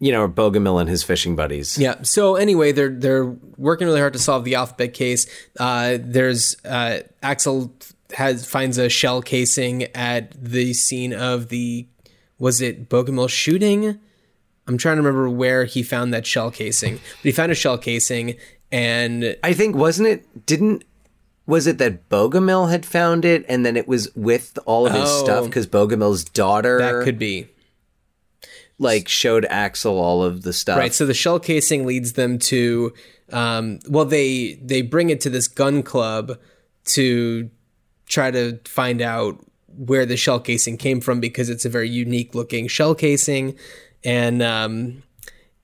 you know bogomil and his fishing buddies Yeah. So anyway, they're they're working really hard to solve the alphabet case. Uh, there's uh, Axel has finds a shell casing at the scene of the was it Bogomil shooting? I'm trying to remember where he found that shell casing. But he found a shell casing and I think wasn't it didn't was it that Bogomil had found it and then it was with all of his Oh. stuff because Bogomil's daughter that could be. like showed Axel all of the stuff. Right. So the shell casing leads them to, um, well, they they bring it to this gun club to try to find out where the shell casing came from because it's a very unique looking shell casing, and um,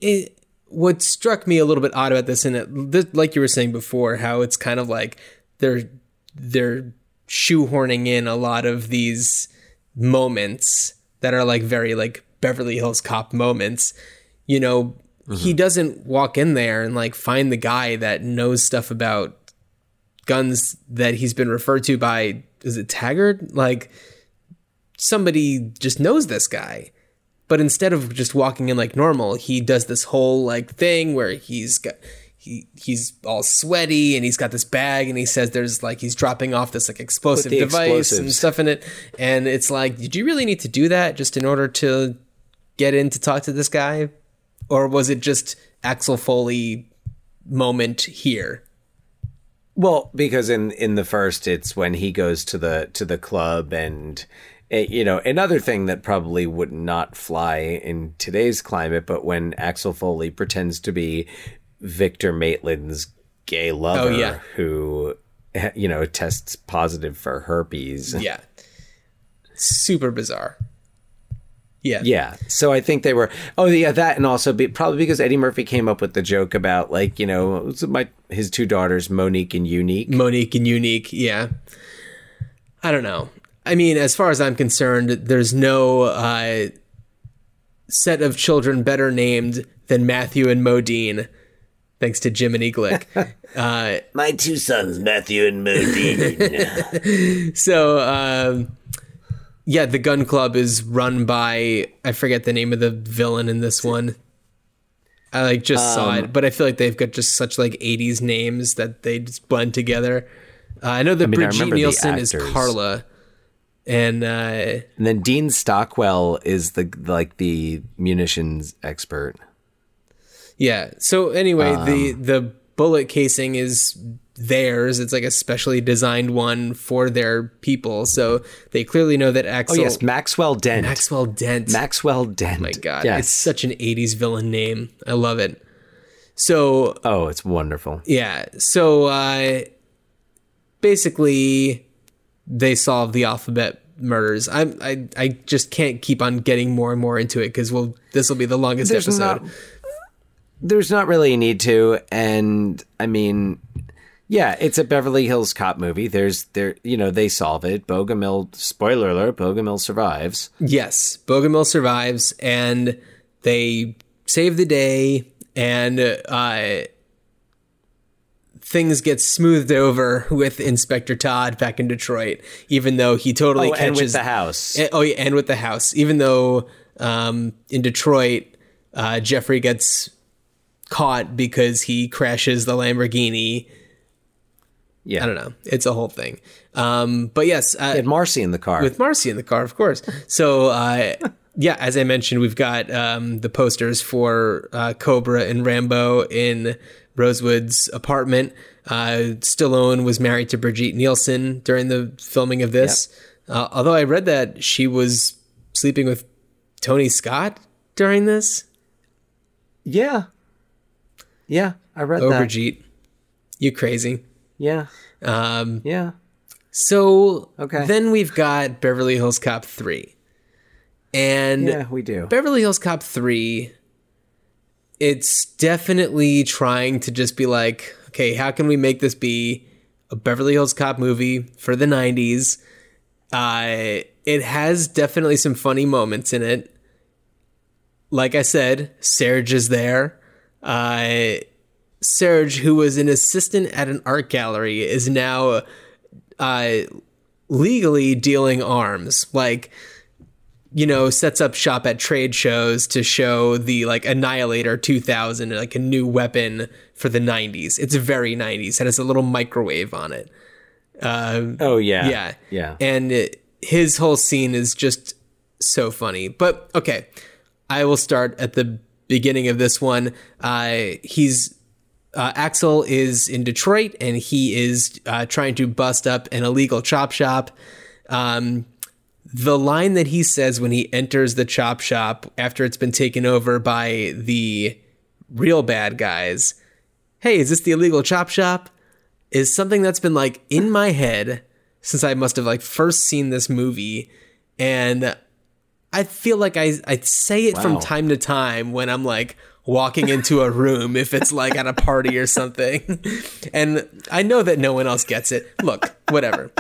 it. What struck me a little bit odd about this, and it, th- like you were saying before, how it's kind of like they're they're shoehorning in a lot of these moments that are like very like Beverly Hills Cop moments. You know, he doesn't walk in there and like find the guy that knows stuff about guns that he's been referred to by is it Taggart? Like somebody just knows this guy. But instead of just walking in like normal, he does this whole like thing where he's got he he's all sweaty and he's got this bag and he says there's like he's dropping off this like explosive device and stuff in it and it's like did you really need to do that just in order to get in to talk to this guy or was it just Axel Foley moment here Well, because in in the first, it's when he goes to the to the club, and eh, you know another thing that probably would not fly in today's climate, but when Axel Foley pretends to be Victor Maitland's gay lover, Oh, yeah. who eh, you know tests positive for herpes. yeah super bizarre yeah Yeah. So I think they were. Oh, yeah, that, and also be, probably because Eddie Murphy came up with the joke about like you know my his two daughters Monique and Unique. Monique and Unique. Yeah. I don't know. I mean, as far as I'm concerned, there's no uh, set of children better named than Matthew and Modine, thanks to Jiminy Glick. uh, my two sons, Matthew and Modine. so, um, yeah, the gun club is run by, I forget the name of the villain in this one. I like just saw it, but I feel like they've got just such like 80s names that they just blend together. Uh, I know that mean, Brigitte Nielsen is. Carla, and uh, and then Dean Stockwell is the like the munitions expert. yeah. So anyway, the Um, the bullet casing is theirs. It's like a specially designed one for their people, so they clearly know that Axel. Oh yes, Maxwell Dent. Maxwell Dent. Maxwell Dent. Oh my God, Yes. it's such an '80s villain name. I love it. So oh, it's wonderful. Yeah. So uh, basically, they solve the alphabet murders. I'm I I just can't keep on getting more and more into it because well, this will be the longest There's episode. not- There's not really a need to, and I mean, yeah, it's a Beverly Hills Cop movie. There's there, you know, they solve it. Bogomil, spoiler alert, Bogomil survives. yes, Bogomil survives and they save the day and uh, things get smoothed over with Inspector Todd back in Detroit, even though he totally Oh, catches and with the house. And- oh yeah, and with the house. Even though um, in Detroit, uh, Jeffrey gets caught because he crashes the Lamborghini. Yeah, I don't know. It's a whole thing. Um, but yes, uh, And Marcy in the car. with Marcy in the car, of course. So, uh, yeah, as I mentioned, we've got um, the posters for uh, Cobra and Rambo in Rosewood's apartment. Uh, Stallone was married to Brigitte Nielsen during the filming of this. Uh, although I read that she was sleeping with Tony Scott during this. Yeah. Yeah, I read Oh, that. Brigitte, you crazy. Yeah. Um, Yeah. so Okay. then we've got Beverly Hills Cop 3. And Yeah, we do. Beverly Hills Cop 3, it's definitely trying to just be like, okay, how can we make this be a Beverly Hills Cop movie for the 90s? Uh, it has definitely some funny moments in it. Like I said, Serge is there. Uh, Serge, who was an assistant at an art gallery, is now uh, legally dealing arms. Like, you know, sets up shop at trade shows to show the like Annihilator 2000, like a new weapon for the 90s. It's very 90s. It has a little microwave on it. Oh yeah. Yeah. Yeah. And it, his whole scene is just so funny. But okay, I will start at the beginning of this one. Uh, he's uh, Axel is in Detroit and he is uh, trying to bust up an illegal chop shop. Um, the line that he says when he enters the chop shop after it's been taken over by the real bad guys hey, is this the illegal chop shop? Is something that's been like in my head since I must have like first seen this movie. And I feel like I, I say it from time to time when I'm like walking into a room, if it's like at a party or something. And I know that no one else gets it. Look, whatever.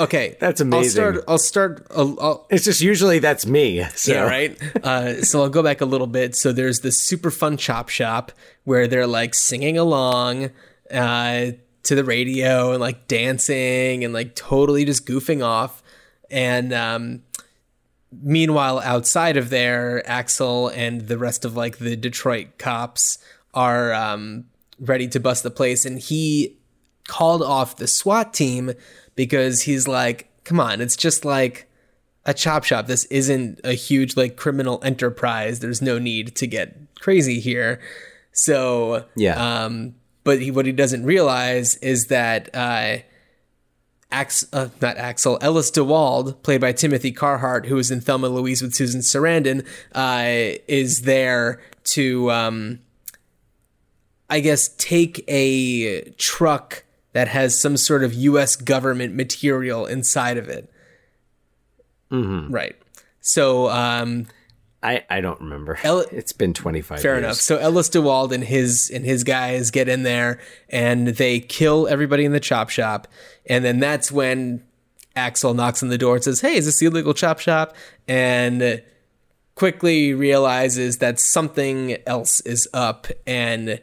Okay. That's I'll amazing. start, I'll start, I'll, I'll, It's just usually that's me. So. yeah, right. Uh, so I'll go back a little bit. So there's this super fun chop shop where they're like singing along uh, to the radio and like dancing and like totally just goofing off. And um, meanwhile, outside of there, Axel and the rest of like the Detroit cops are um, ready to bust the place, and he called off the SWAT team because he's like, "Come on, it's just like." a chop shop. This isn't a huge like criminal enterprise. There's no need to get crazy here. So Yeah. Um, but he, what he doesn't realize is that uh, Ax, uh, not Axel, Ellis DeWald, played by Timothy Carhart, who was in Thelma Louise with Susan Sarandon, uh, is there to, um, I guess, take a truck that has some sort of U.S. government material inside of it. Right. So, um, I, I don't remember. El- it's been 25 fair years. enough. So Ellis DeWald and his and his guys get in there and they kill everybody in the chop shop, and then that's when Axel knocks on the door and says, "Hey, is this the illegal chop shop?" and quickly realizes that something else is up, and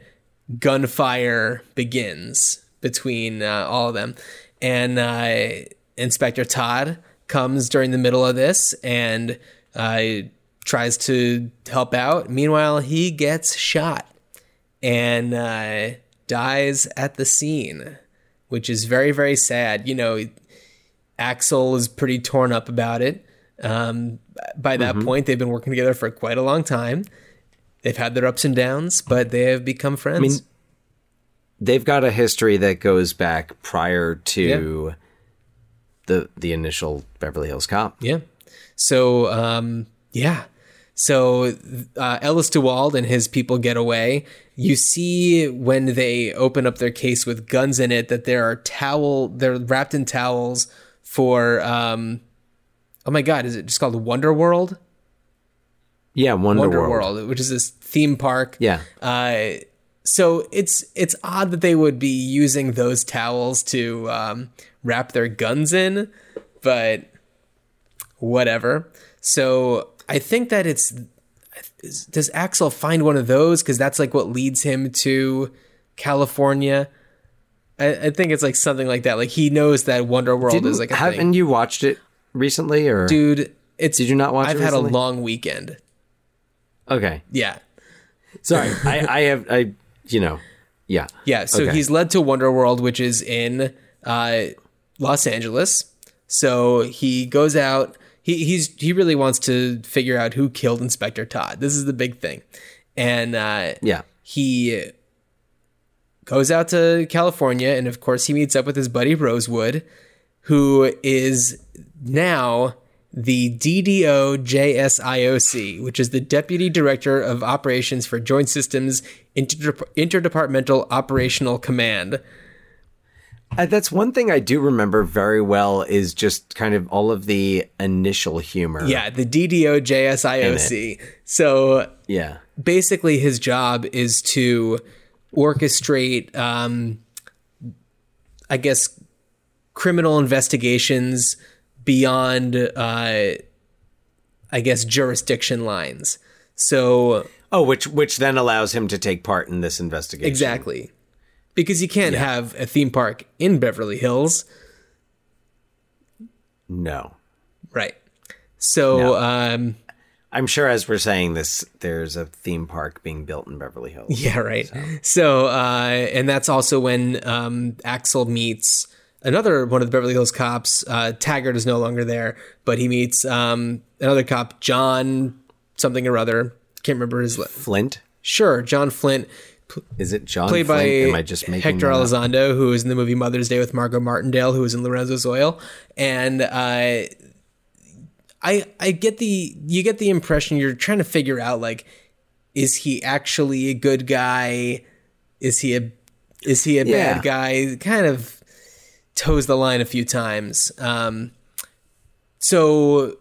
gunfire begins between uh, all of them, and uh, Inspector Todd comes during the middle of this and uh, tries to help out. Meanwhile, he gets shot and uh, dies at the scene, which is very, very sad. You know, Axel is pretty torn up about it. Um, by that point, they've been working together for quite a long time. They've had their ups and downs, but they have become friends. I mean, They've got a history that goes back prior to the the initial Beverly Hills Cop. Yeah. So, um, yeah. So uh, Ellis DeWald and his people get away. You see when they open up their case with guns in it that there are towel. They're wrapped in towels for. Um, oh my God! Is it just called Wonder World? Yeah, Wonder, Wonder World. World, which is this theme park. Yeah. Uh, so it's it's odd that they would be using those towels to um, wrap their guns in, but whatever. So I think that it's does Axel find one of those because that's like what leads him to California. I, I think it's like something like that. Like he knows that Wonder World Didn't- is like a haven't thing. you watched it recently or Dude, it's Did you not watch I've had a long weekend. Okay. Yeah. Sorry. I I have I you know. Yeah. Yeah, so Okay. he's led to Wonder World, which is in uh, Los Angeles. So he goes out. He he's he really wants to figure out who killed Inspector Todd. This is the big thing, and uh, Yeah. he goes out to California, and of course, he meets up with his buddy Rosewood, who is now the DDO JSIOC, which is the Deputy Director of Operations for Joint Systems Inter- Interdepartmental Operational Command. Uh, that's one thing I do remember very well is just kind of all of the initial humor. Yeah, the DDO JSIOC. So Yeah. basically his job is to orchestrate um i guess criminal investigations beyond uh i guess jurisdiction lines so Oh, which which then allows him to take part in this investigation. exactly because you can't have a theme park in beverly hills No. right so No. um I'm sure as we're saying this, there's a theme park being built in Beverly Hills. Yeah, right. So, uh, and that's also when um, Axel meets another one of the Beverly Hills cops. Uh, Taggart is no longer there, but he meets um, another cop, John something or other. Can't remember his. Li- Flint? sure, John Flint, Is it John played Flint? by Am I just making Hector? Elizondo, who was in the movie Mother's Day with Margo Martindale, who was in Lorenzo's Oil, and uh, I I get the you get the impression you're trying to figure out like is he actually a good guy? Is he a is he a Yeah. bad guy? Kind of toes the line a few times. Um, so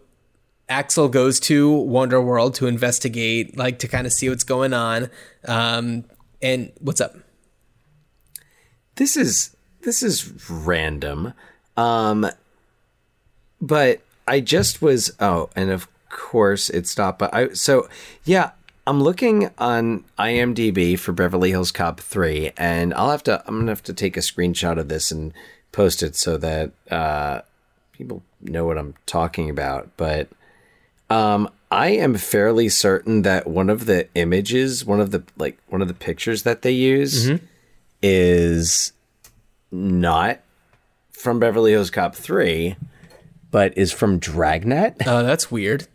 Axel goes to Wonder World to investigate, like to kind of see what's going on. Um, and what's up? this is this is random um but i just was oh and of course it stopped but i so yeah i'm looking on imdb for beverly hills cop 3 and i'll have to i'm gonna have to take a screenshot of this and post it so that uh people know what i'm talking about but um i am fairly certain that one of the images one of the like one of the pictures that they use is not from Beverly Hills Cop 3, but is from Dragnet. Oh, that's weird.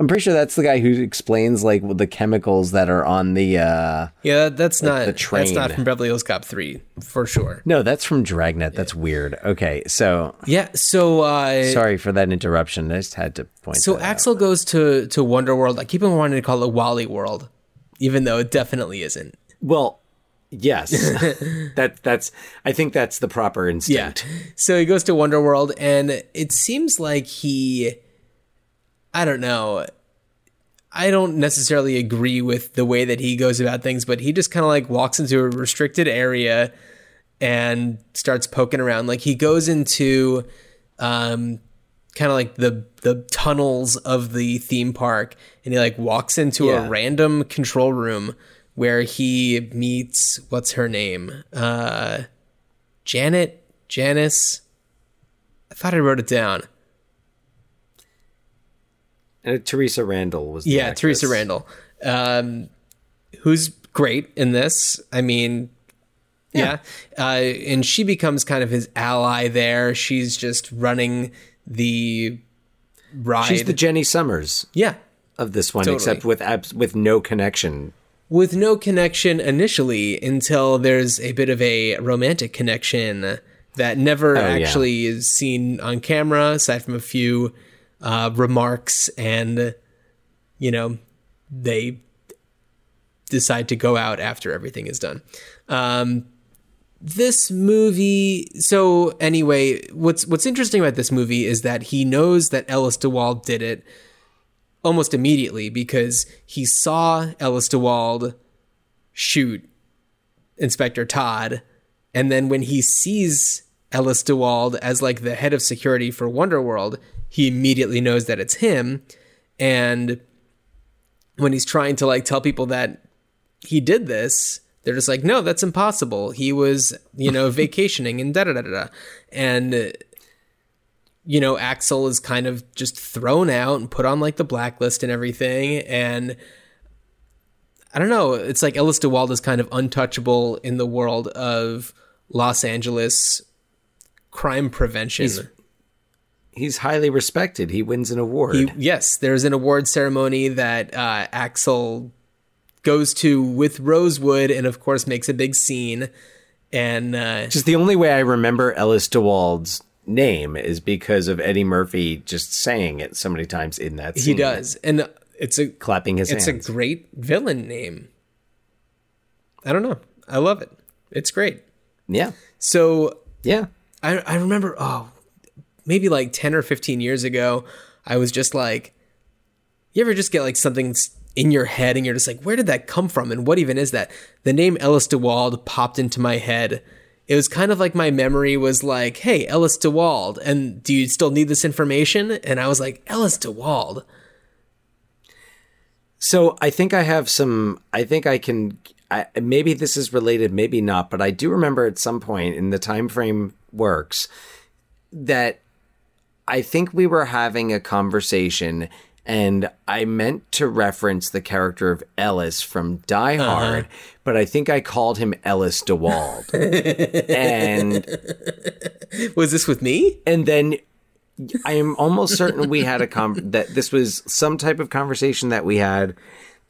I'm pretty sure that's the guy who explains like the chemicals that are on the uh Yeah, that's not the that's not from Beverly Hills Cop three for sure. No, that's from Dragnet. That's weird. Okay, so Yeah, so uh, sorry for that interruption. I just had to point so that out. Axel goes to to Wonder World. I keep on wanting to call it Wally World, even though it definitely isn't. Well, yes. that that's I think that's the proper Yeah. So he goes to Wonder World, and it seems like he, I don't know. I don't necessarily agree with the way that he goes about things, but he just kind of like walks into a restricted area and starts poking around. Like he goes into, um, kind of like the the tunnels of the theme park, and he like walks into Yeah. a random control room where he meets what's her name, uh, Janet, Janice. I thought I wrote it down. Uh, Theresa Randle was the Yeah, actress. Theresa Randle, um, who's great in this. I mean, yeah, Uh, and she becomes kind of his ally there. She's just running the ride. She's the Jenny Summers yeah, of this one Totally. except with abs- with no connection. with no connection initially until there's a bit of a romantic connection that never Oh, yeah. actually is seen on camera aside from a few uh, remarks and you know they decide to go out after everything is done um, this movie so anyway what's what's interesting about this movie is that he knows that Ellis DeWald did it almost immediately because he saw Ellis DeWald shoot Inspector Todd. And then when he sees Ellis DeWald as like the head of security for Wonderworld, he immediately knows that it's him. And when he's trying to like tell people that he did this, they're just like, no, that's impossible. He was, you know, vacationing and da da da da. And you know, Axel is kind of just thrown out and put on like the blacklist and everything. And I don't know, it's like Ellis DeWald is kind of untouchable in the world of Los Angeles crime prevention. He's highly respected. He wins an award. He- yes, there's an award ceremony that uh, Axel goes to with Rosewood and of course makes a big scene. And uh, Just the only way I remember Ellis DeWald's name is because of Eddie Murphy just saying it so many times in that Scene. he does, and it's a Clapping his hands. it's hands. a great villain name. I don't know. I love it. It's great. yeah. So Yeah. I I remember oh maybe like 10 or 15 years ago I was just like you ever just get like something in your head and you're just like where did that come from and what even is that the name Ellis DeWald popped into my head it was kind of like my memory was like hey Ellis DeWald and do you still need this information and I was like Ellis DeWald So I think I have some. I think I can. I, maybe this is related, maybe not, but I do remember at some point in the time frame works that I think we were having a conversation, and I meant to reference the character of Ellis from Die uh-huh. Hard, but I think I called him Ellis DeWald, and was this with me? And then I am almost certain we had a con that this was some type of conversation that we had,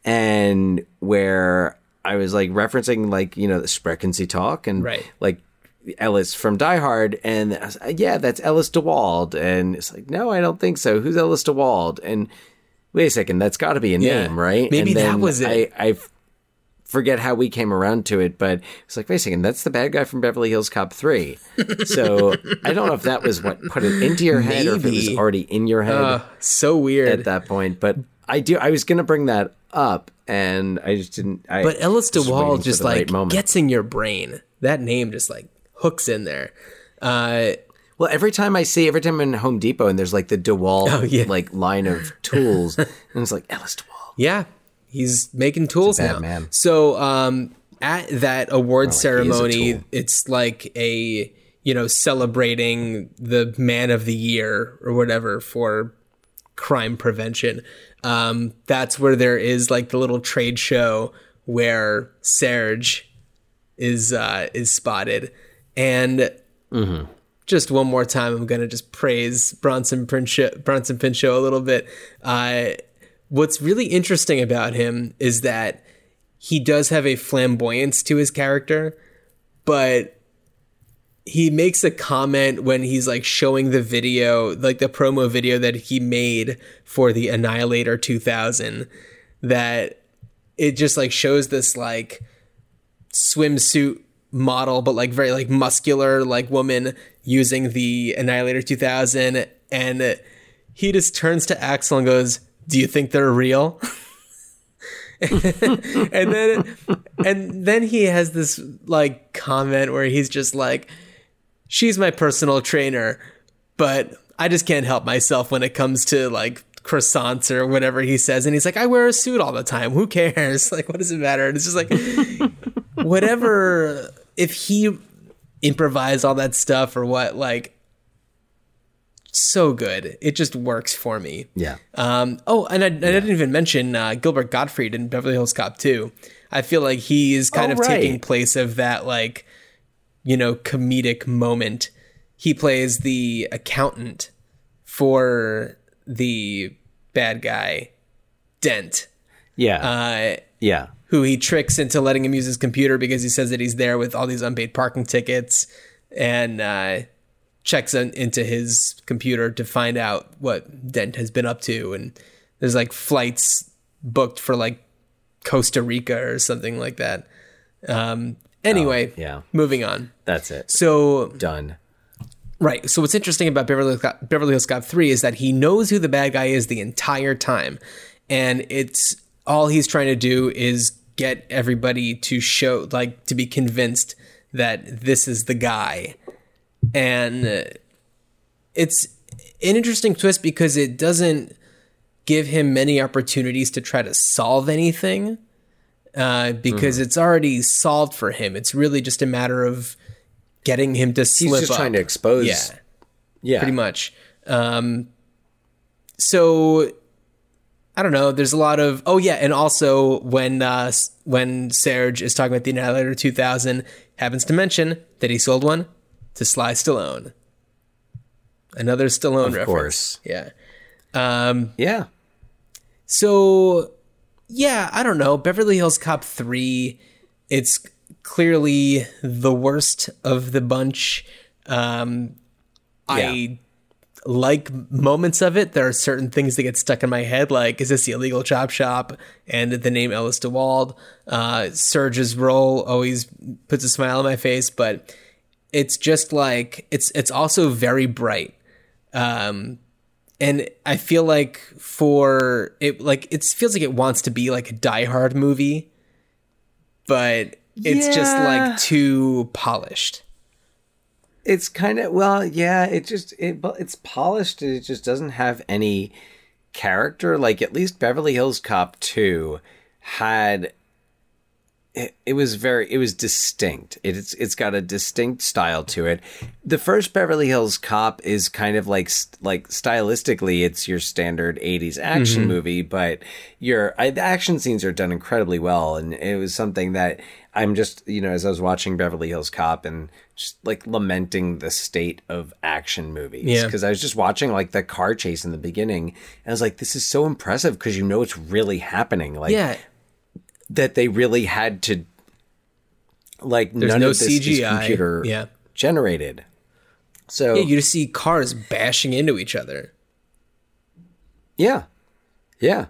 and where I was like referencing like you know the Sprechen talk and Right. like Ellis from Die Hard, and I was like, yeah, that's Ellis DeWald, and it's like no, I don't think so. Who's Ellis DeWald? And wait a second, that's got to be a Yeah. name, right? Maybe and that was it. I, I forget how we came around to it, but it's like, wait a second, that's the bad guy from Beverly Hills Cop 3. So I don't know if that was what put it into your head or if it was already in your head uh, so weird at that point. But I do, I was going to bring that up and I just didn't. I, But Ellis DeWald just the right like gets in your brain. That name just like hooks in there. Uh, Well, every time I see, every time I'm in Home Depot and there's like the DeWalt Oh, yeah. like line of tools, and it's like Ellis DeWalt. yeah, he's making tools now. man. So um, at that award a ceremony, it's like a you know celebrating the Man of the Year or whatever for crime prevention. Um, that's where there is like the little trade show where Serge is uh, is spotted, and just one more time, I'm gonna just praise Bronson Pinchot, Bronson Pinchot a little bit. Uh, what's really interesting about him is that he does have a flamboyance to his character, but he makes a comment when he's like showing the video, like the promo video that he made for the Annihilator 2000, that it just like shows this like swimsuit model, but like very like muscular like woman using the Annihilator 2000, and he just turns to Axel and goes, "Do you think they're real?" and then and then he has this like comment where he's just like she's my personal trainer but i just can't help myself when it comes to like croissants or whatever he says. And he's like i wear a suit all the time. Who cares? Like what does it matter? And it's just like whatever if he improvised all that stuff or what like so good it just works for me Yeah. um, oh, and I, and I didn't even mention uh, Gilbert Gottfried in Beverly Hills Cop 2. I feel like he is kind Oh, of right. taking place of that, like, you know, comedic moment. He plays the accountant for the bad guy, Dent, Yeah. uh, yeah. Who he tricks into letting him use his computer because he says that he's there with all these unpaid parking tickets and uh, checks in, into his computer to find out what Dent has been up to. And there's like flights booked for like Costa Rica or something like that. Um, anyway, yeah. moving on. That's it. So Done. Right. So what's interesting about Beverly Hills Beverly Hills Cop 3 is that he knows who the bad guy is the entire time. And it's all he's trying to do is get everybody to show like to be convinced that this is the guy. And uh, it's an interesting twist because it doesn't give him many opportunities to try to solve anything uh, because it's already solved for him. It's really just a matter of getting him to slip. He's just up. trying to expose. Yeah, Yeah. pretty much. Um, so I don't know. There's a lot of oh yeah, and also when uh, when Serge is talking about the Annihilator 2000, happens to mention that he sold one to Sly Stallone. Another Stallone Of reference. course. Yeah. Um, Yeah. so yeah, I don't know. Beverly Hills Cop 3, it's clearly the worst of the bunch. Um, I like moments of it. There are certain things that get stuck in my head, like, is this the illegal chop shop? And the name Ellis DeWald. Uh, Serge's role always puts a smile on my face, but it's just like, it's, it's also very bright. Um, and I feel like for it, like it feels like it wants to be like a Die Hard movie, but it's just like too polished. It's kind of well, yeah. It just it but it's polished. It just doesn't have any character. Like at least Beverly Hills Cop two had. It, it was very it was distinct it's it's got a distinct style to it the first beverly hills cop is kind of like like stylistically it's your standard 80s action mm-hmm. movie but your I, the action scenes are done incredibly well and it was something that i'm just you know as i was watching beverly hills cop and just like lamenting the state of action movies Yeah. because i was just watching like the car chase in the beginning and i was like this is so impressive because you know it's really happening like Yeah, that they really had to like There's none no of this is computer Yeah. generated. So yeah, you just see cars bashing into each other. yeah, yeah.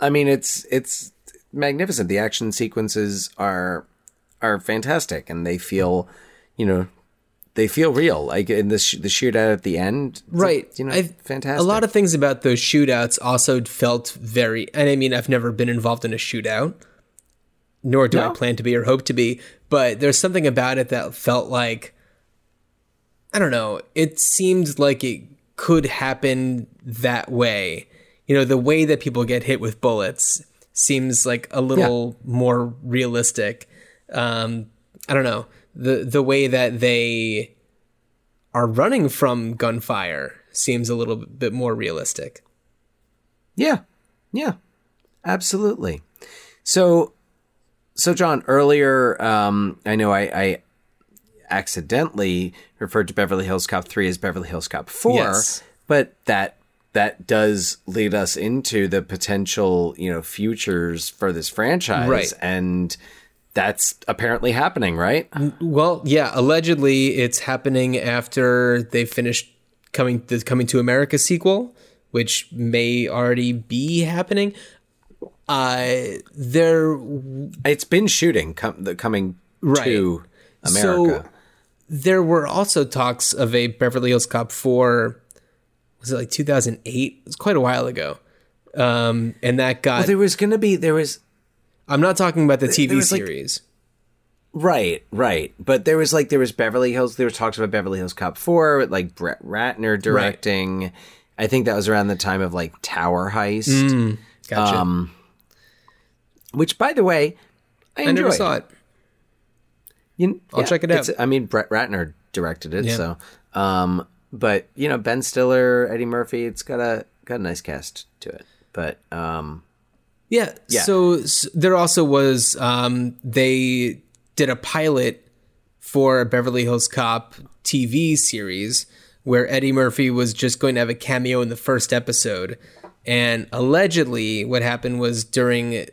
I mean, it's it's magnificent. The action sequences are are fantastic, and they feel, you know, they feel real. Like in the sh- the shootout at the end, right. You know, I've- fantastic. a lot of things about those shootouts also felt very and i mean i've never been involved in a shootout nor do i plan to be or hope to be but there's something about it that felt like i don't know it seemed like it could happen that way. You know the way that people get hit with bullets seems like a little more realistic. Um i don't know the the way that they are running from gunfire seems a little bit more realistic. Yeah. Yeah. Absolutely. So so John, earlier um I know I, I accidentally referred to Beverly Hills Cop 3 as Beverly Hills Cop 4, Yes. but that that does lead us into the potential, you know, futures for this franchise Right. and that's apparently happening, right? Well, yeah, allegedly it's happening after they finished coming the Coming to America sequel, which may already be happening. Uh there It's been shooting com- the coming Right. to America. So there were also talks of a Beverly Hills Cop 4 was it like 2008? It's quite a while ago. Um and that got well, there was going to be there was I'm not talking about the TV was, like- series. Right, right. But there was like there was Beverly Hills. There was talks about Beverly Hills Cop Four with like Brett Ratner directing. I think that was around the time of like Tower Heist, Mm. Gotcha. um, which, by the way, I, I never enjoyed. saw it. You- I'll yeah, check it out. I mean, Brett Ratner directed it, Yeah. so. Um, but you know, Ben Stiller, Eddie Murphy. It's got a got a nice cast to it. But um, Yeah. Yeah. So, s there also was um, they did a pilot for a Beverly Hills Cop TV series where Eddie Murphy was just going to have a cameo in the first episode, and allegedly what happened was during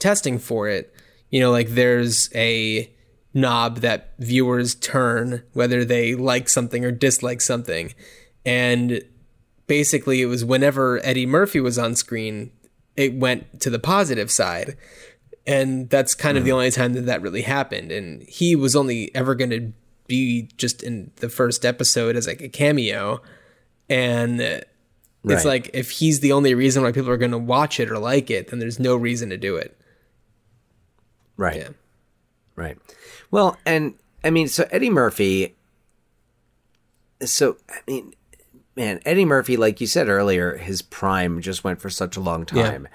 testing for it, you know, like there's a knob that viewers turn whether they like something or dislike something, and basically it was whenever Eddie Murphy was on screen, it went to the positive side. And that's kind of the only time that that really happened. And he was only ever going to be just in the first episode as like a cameo. And uh, Right. it's like, if he's the only reason why people are going to watch it or like it, then there's no reason to do it. right, Yeah. right. Well, and I mean, so Eddie Murphy. So I mean, man, Eddie Murphy, like you said earlier, his prime just went for such a long Yeah. time,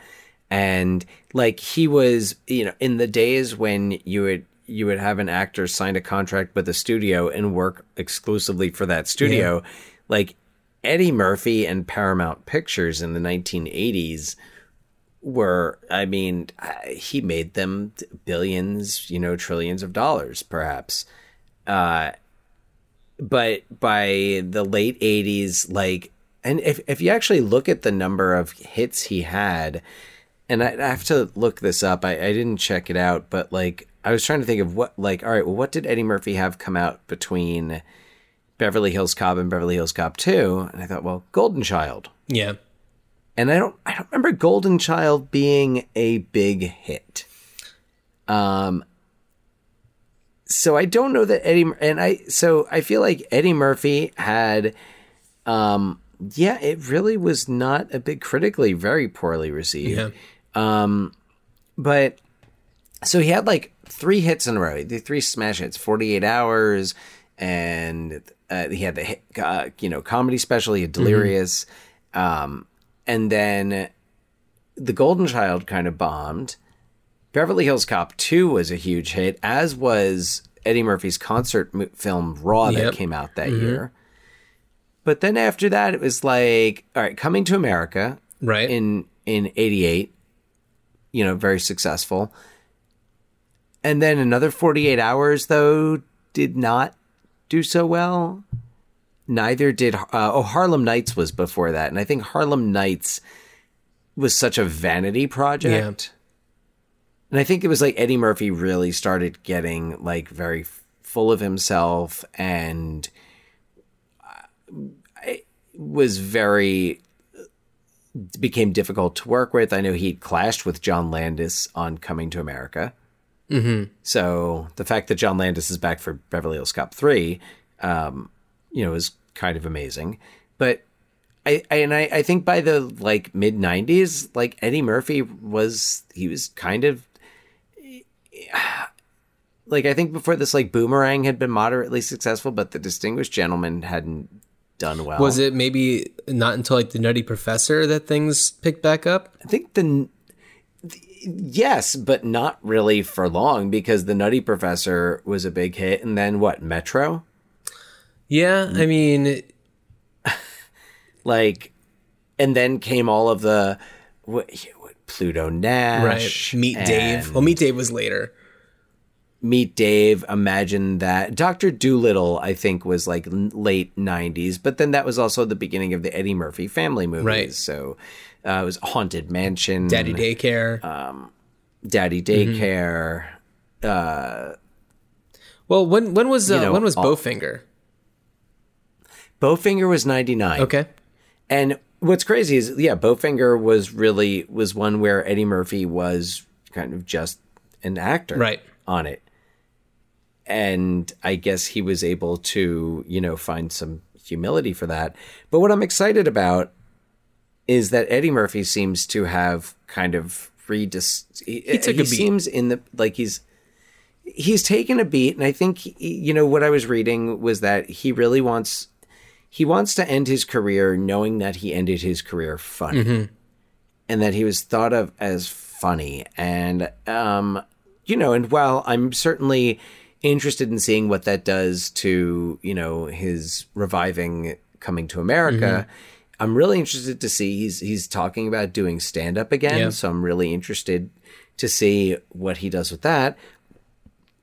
and like he was, you know, in the days when you would you would have an actor sign a contract with a studio and work exclusively for that studio, like Eddie Murphy and Paramount Pictures in the 1980s were i mean he made them billions you know trillions of dollars perhaps. Uh but by the late 80s like and if if you actually look at the number of hits he had and I, I have to look this up. I, I didn't check it out, but like I was trying to think of what like all right, well, what did Eddie Murphy have come out between Beverly Hills Cop and Beverly Hills Cop Two? And I thought, well, Golden Child. Yeah. and I don't I don't remember Golden Child being a big hit. Um so I don't know that Eddie and I so I feel like Eddie Murphy had um yeah, it really was not a big critically very poorly received. Yeah. Um but so he had like three hits in a row. The three smash hits, 48 hours and uh, he had the hit, uh, you know comedy special. He had Delirious, um, and then the Golden Child kind of bombed. Beverly Hills Cop Two was a huge hit, as was Eddie Murphy's concert mo- film Raw Yep. that came out that year. But then after that, it was like, all right, Coming to America Right. in in '88, you know, very successful. And then another 48 hours though did not do so well. Neither did uh, oh Harlem Nights was before that, and I think Harlem Nights was such a vanity project. And I think it was like Eddie Murphy really started getting like very full of himself and uh, was very became difficult to work with. I know he clashed with John Landis on Coming to America. Mm-hmm. So the fact that John Landis is back for Beverly Hills Cop three, um, you know, is kind of amazing. But I, I and I, I think by the like mid '90s, like Eddie Murphy was he was kind of like I think before this, like Boomerang had been moderately successful, but the Distinguished Gentleman hadn't done well. Was it maybe not until like the Nutty Professor that things picked back up? I think the, the yes, but not really for long because the Nutty Professor was a big hit, and then what Metro, Yeah. I mean, like, and then came all of the what, Pluto right. Nash, Meet Dave. Well, Meet Dave was later. Meet Dave. Imagine that. Doctor Dolittle, I think, was like late '90s, but then that was also the beginning of the Eddie Murphy family movies. Right. So uh, it was Haunted Mansion, Daddy Daycare. Uh, Daddy Mm-hmm. Daycare. well, when when was uh, you know, when was all- Bowfinger? Bowfinger was '99. Okay. And what's crazy is, yeah, Bowfinger was really was one where Eddie Murphy was kind of just an actor, Right. on it. And I guess he was able to, you know, find some humility for that. But what I'm excited about is that Eddie Murphy seems to have kind of redis. He, took a he beat. seems in the like he's he's taken a beat, and I think he- you know what I was reading was that he really wants he wants to end his career knowing that he ended his career funny and that he was thought of as funny. And um you know and while i'm certainly interested in seeing what that does to you know his reviving coming to america i'm really interested to see he's he's talking about doing stand up again Yeah. so i'm really interested to see what he does with that.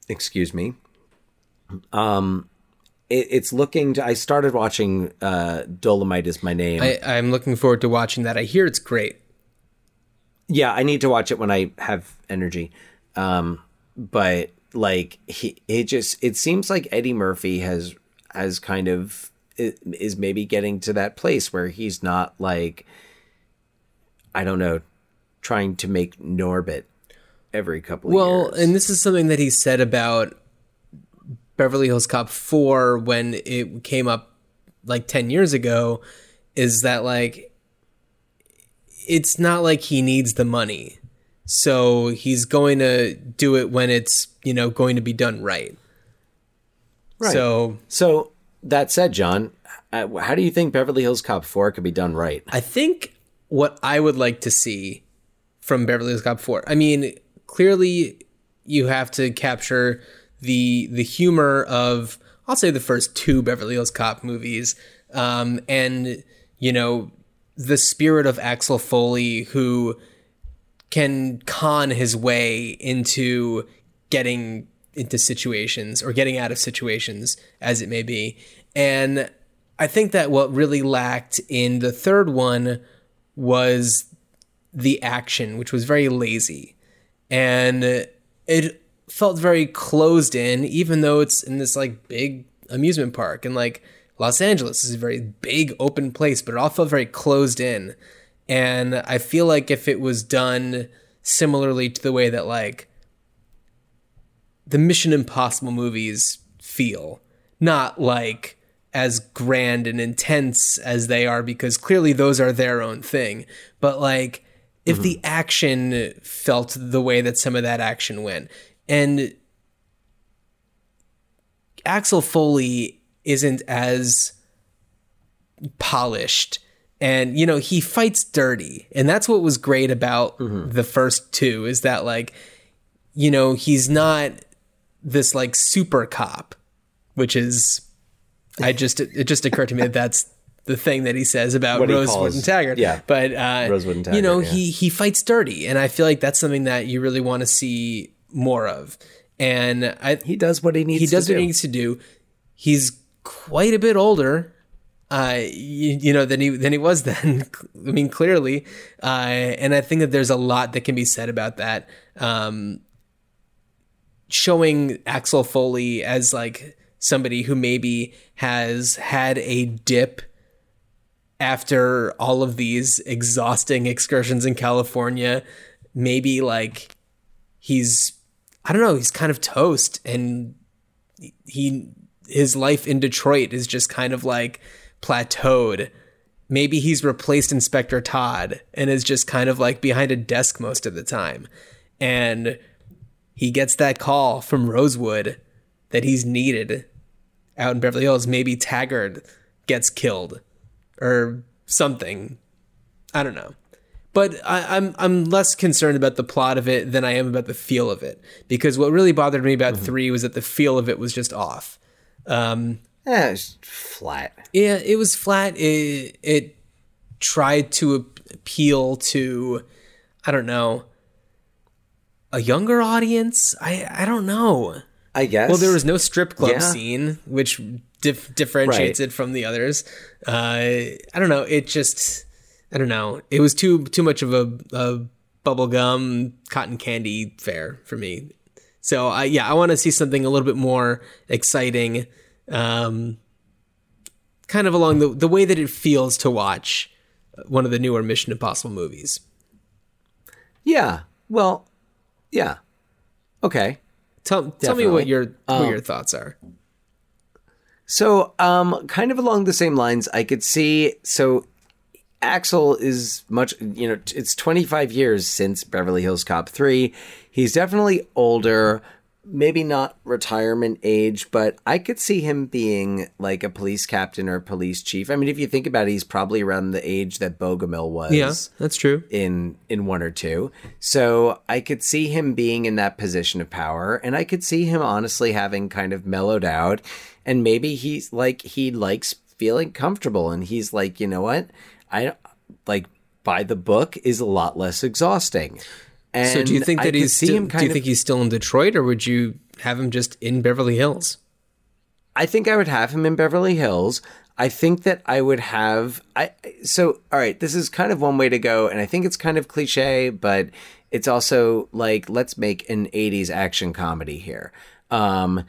Excuse me. Um it, it's looking to, i started watching uh dolomite is my name I, I'm looking forward to watching that. I hear it's great. Yeah, I need to watch it when I have energy. Um, but like he, it just it seems like Eddie Murphy has has kind of is maybe getting to that place where he's not like I don't know trying to make Norbit every couple of Well, and this is something that he said about Beverly Hills Cop 4 when it came up like 10 years ago is that like it's not like he needs the money. So he's going to do it when it's, you know, going to be done right. Right. So so that said, John, uh, how do you think Beverly Hills Cop Four could be done right? I think what I would like to see from Beverly Hills Cop 4. I mean, clearly you have to capture the the humor of I'll say the first two Beverly Hills Cop movies um and you know the spirit of Axel Foley who can con his way into getting into situations or getting out of situations as it may be. And I think that what really lacked in the third one was the action, which was very lazy. And it felt very closed in, even though it's in this like big amusement park. And like Los Angeles is a very big open place, but it all felt very closed in. And I feel like if it was done similarly to the way that like the Mission Impossible movies feel, not like as grand and intense as they are because clearly those are their own thing, but like if mm-hmm. the action felt the way that some of that action went. And Axel Foley isn't as polished. And you know he fights dirty. And that's what was great about the first two is that like you know he's not this like super cop which is i just it just occurred to me that that's the thing that he says about What rosewood calls- and taggart yeah. but uh Rosewood and Taggart. you know Taggart, he he fights dirty. And i feel like that's something that you really want to see more of and i He does what he needs he does to what do. he needs to do. He's quite a bit older, uh, you, you know, than he than he was then. I mean, clearly, uh, and I think that there's a lot that can be said about that. Um, showing Axel Foley as like somebody who maybe has had a dip after all of these exhausting excursions in California, maybe like he's I don't know, he's kind of toast and he his life in Detroit is just kind of like plateaued. Maybe he's replaced Inspector Todd and is just kind of like behind a desk most of the time. And he gets that call from Rosewood that he's needed out in Beverly Hills. Maybe Taggart gets killed or something. I don't know. But I, I'm I'm less concerned about the plot of it than I am about the feel of it. Because what really bothered me about three was that the feel of it was just off. Um, Eh, it's flat. yeah, it was flat. It it tried to appeal to, I don't know, a younger audience. I I don't know. I guess. Well, there was no strip club Yeah. scene, which dif- differentiates Right. it from the others. Uh, I don't know. It just, I don't know. It was too too much of a, a bubblegum cotton candy fair for me. So I yeah, I want to see something a little bit more exciting, um, kind of along the the way that it feels to watch one of the newer Mission Impossible movies. Yeah. Well, yeah. Okay. Tell tell me what your what your thoughts are. So, um, kind of along the same lines, I could see. So, Axel is much, you know, it's 25 years since Beverly Hills Cop 3. He's definitely older, maybe not retirement age, but I could see him being like a police captain or police chief. I mean, if you think about it, he's probably around the age that Bogomil was Yeah, that's true. in in one or two. So I could see him being in that position of power and I could see him honestly having kind of mellowed out and maybe he's like he likes feeling comfortable and he's like, "You know what? I like by the book is a lot less exhausting." And So do you think that he's see still, him do you of think he's still in Detroit or would you have him just in Beverly Hills? I think I would have him in Beverly Hills. I think that I would have I so all right, this is kind of one way to go and I think it's kind of cliche, but it's also like let's make an 80s action comedy here. Um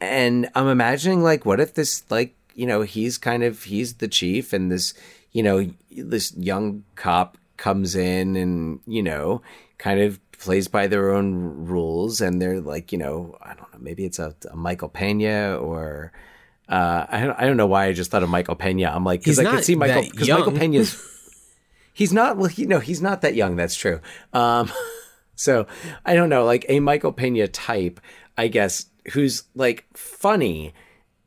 and I'm imagining like what if this like, you know, he's kind of he's the chief and this, you know, this young cop comes in and, you know, kind of plays by their own rules and they're like, you know, I don't know, maybe it's a, a Michael Pena or uh, I don't, I don't know why I just thought of Michael Pena. I'm like, because I could see Michael because Michael. Pena's he's not well, you know, he's not that young. That's true. Um, so I don't know, like a Michael Pena type, I guess, who's like funny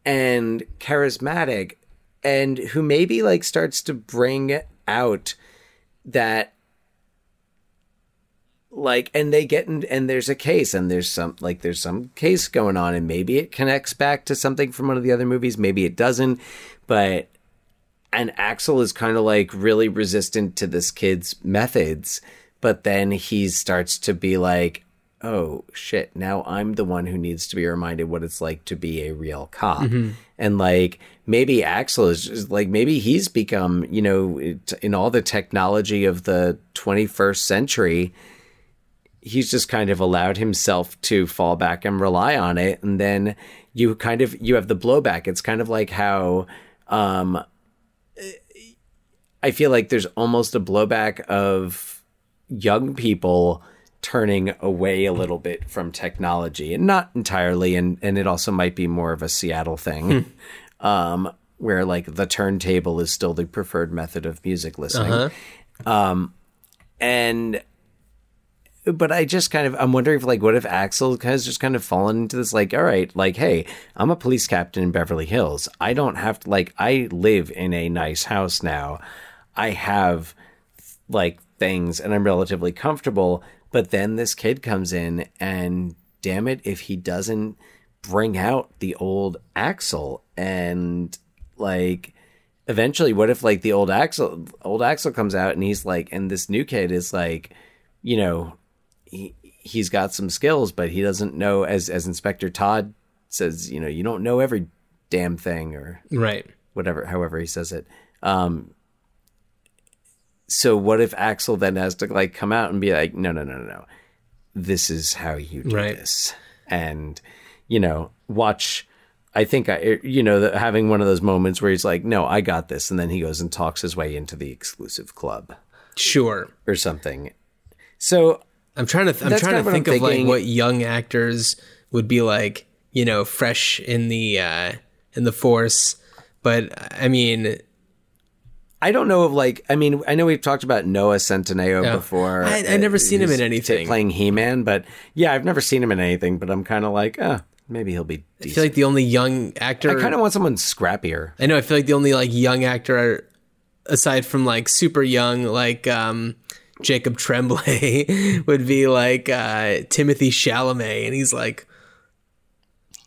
and charismatic, and who maybe like starts to bring out that like and they get in and there's a case and there's some like there's some case going on and maybe it connects back to something from one of the other movies maybe it doesn't but and Axel is kind of like really resistant to this kid's methods but then he starts to be like oh shit, now I'm the one who needs to be reminded what it's like to be a real cop. And like maybe Axel is just like maybe he's become, you know, in all the technology of the 21st century, he's just kind of allowed himself to fall back and rely on it. And then you kind of you have the blowback. It's kind of like how um i feel like there's almost a blowback of young people turning away a little bit from technology and not entirely and and it also might be more of a Seattle thing um where like the turntable is still the preferred method of music listening. Um and but I just kind of I'm wondering if like what if Axel has just kind of fallen into this like all right like hey I'm a police captain in Beverly Hills. I don't have to like I live in a nice house now. I have like things and I'm relatively comfortable but then this kid comes in and damn it if he doesn't bring out the old Axel and like eventually what if like the old Axel old Axel comes out and he's like and this new kid is like you know he he's got some skills but he doesn't know as as Inspector Todd says you know you don't know every damn thing or Right. whatever however he says it um so what if Axel then has to like come out and be like no no no no no this is how you do Right. this and you know watch I think I you know having one of those moments where he's like no I got this and then he goes and talks his way into the exclusive club Sure. or something so I'm trying to. Th- I'm trying to think of like what young actors would be like. You know, fresh in the uh in the force. But I mean, I don't know of like I mean I know we've talked about Noah Centineo Yeah. before. I- I never seen him in anything. playing He Man, but yeah, I've never seen him in anything. But I'm kind of like, ah, maybe he'll be. I feel like the only young actor. I kind of want someone scrappier. I know. I feel like the only like young actor, aside from like super young, like um, Jacob Tremblay, would be like uh, Timothy Chalamet, and he's like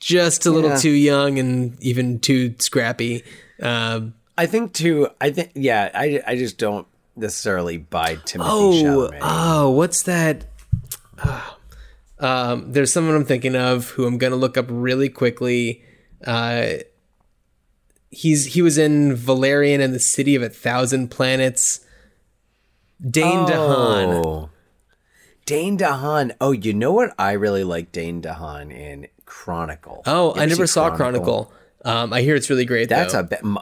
just a little Yeah. too young and even too scrappy. Um, I think too. I think yeah. I I just don't necessarily buy Timothy oh, Chalamet. oh, what's that? Um, there's someone I'm thinking of who I'm gonna look up really quickly. Uh, he's he was in Valerian and the City of a Thousand Planets. Dane DeHaan. Oh. Dane DeHaan. Oh, you know what? I really like Dane DeHaan in Chronicle. Oh, I never saw Chronicle. Um, I hear it's really great. That's though. a M-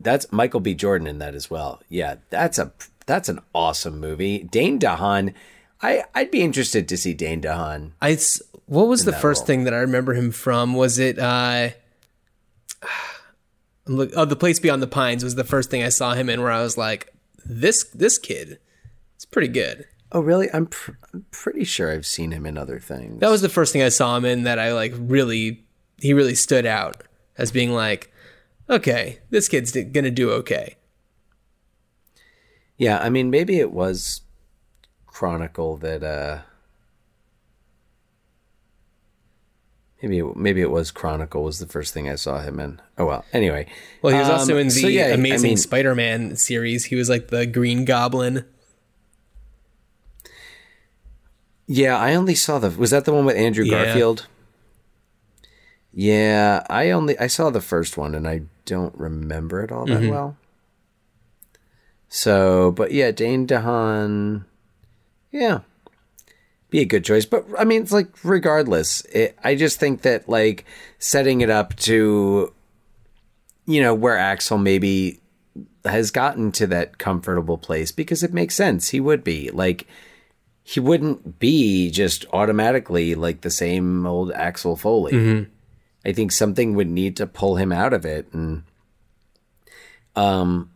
that's Michael B. Jordan in that as well. Yeah, that's a that's an awesome movie. Dane DeHaan. I I'd be interested to see Dane DeHaan. I what was the first role. thing that I remember him from? Was it uh look oh the place beyond the pines was the first thing I saw him in where I was like this this kid it's pretty good. Oh, really? I'm pr- I'm pretty sure I've seen him in other things. That was the first thing I saw him in that I like really he really stood out as being like okay, this kid's going to do okay. yeah, I mean, maybe it was Chronicle that. uh Maybe it, maybe it was Chronicle was the first thing I saw him in. Oh well. Anyway, Well, he was also Um, in the so yeah, I Amazing mean- Spider-Man series. He was like the Green Goblin. Yeah, I only saw the. Was that the one with Andrew Yeah. Garfield? Yeah, I only I saw the first one and I don't remember it all that Mm-hmm. well. So, but yeah, Dane DeHaan, yeah, be a good choice. But I mean, it's like regardless, it, I just think that like setting it up to, you know, where Axel maybe has gotten to that comfortable place because it makes sense. He would be like he wouldn't be just automatically like the same old Axel Foley. I think something would need to pull him out of it and um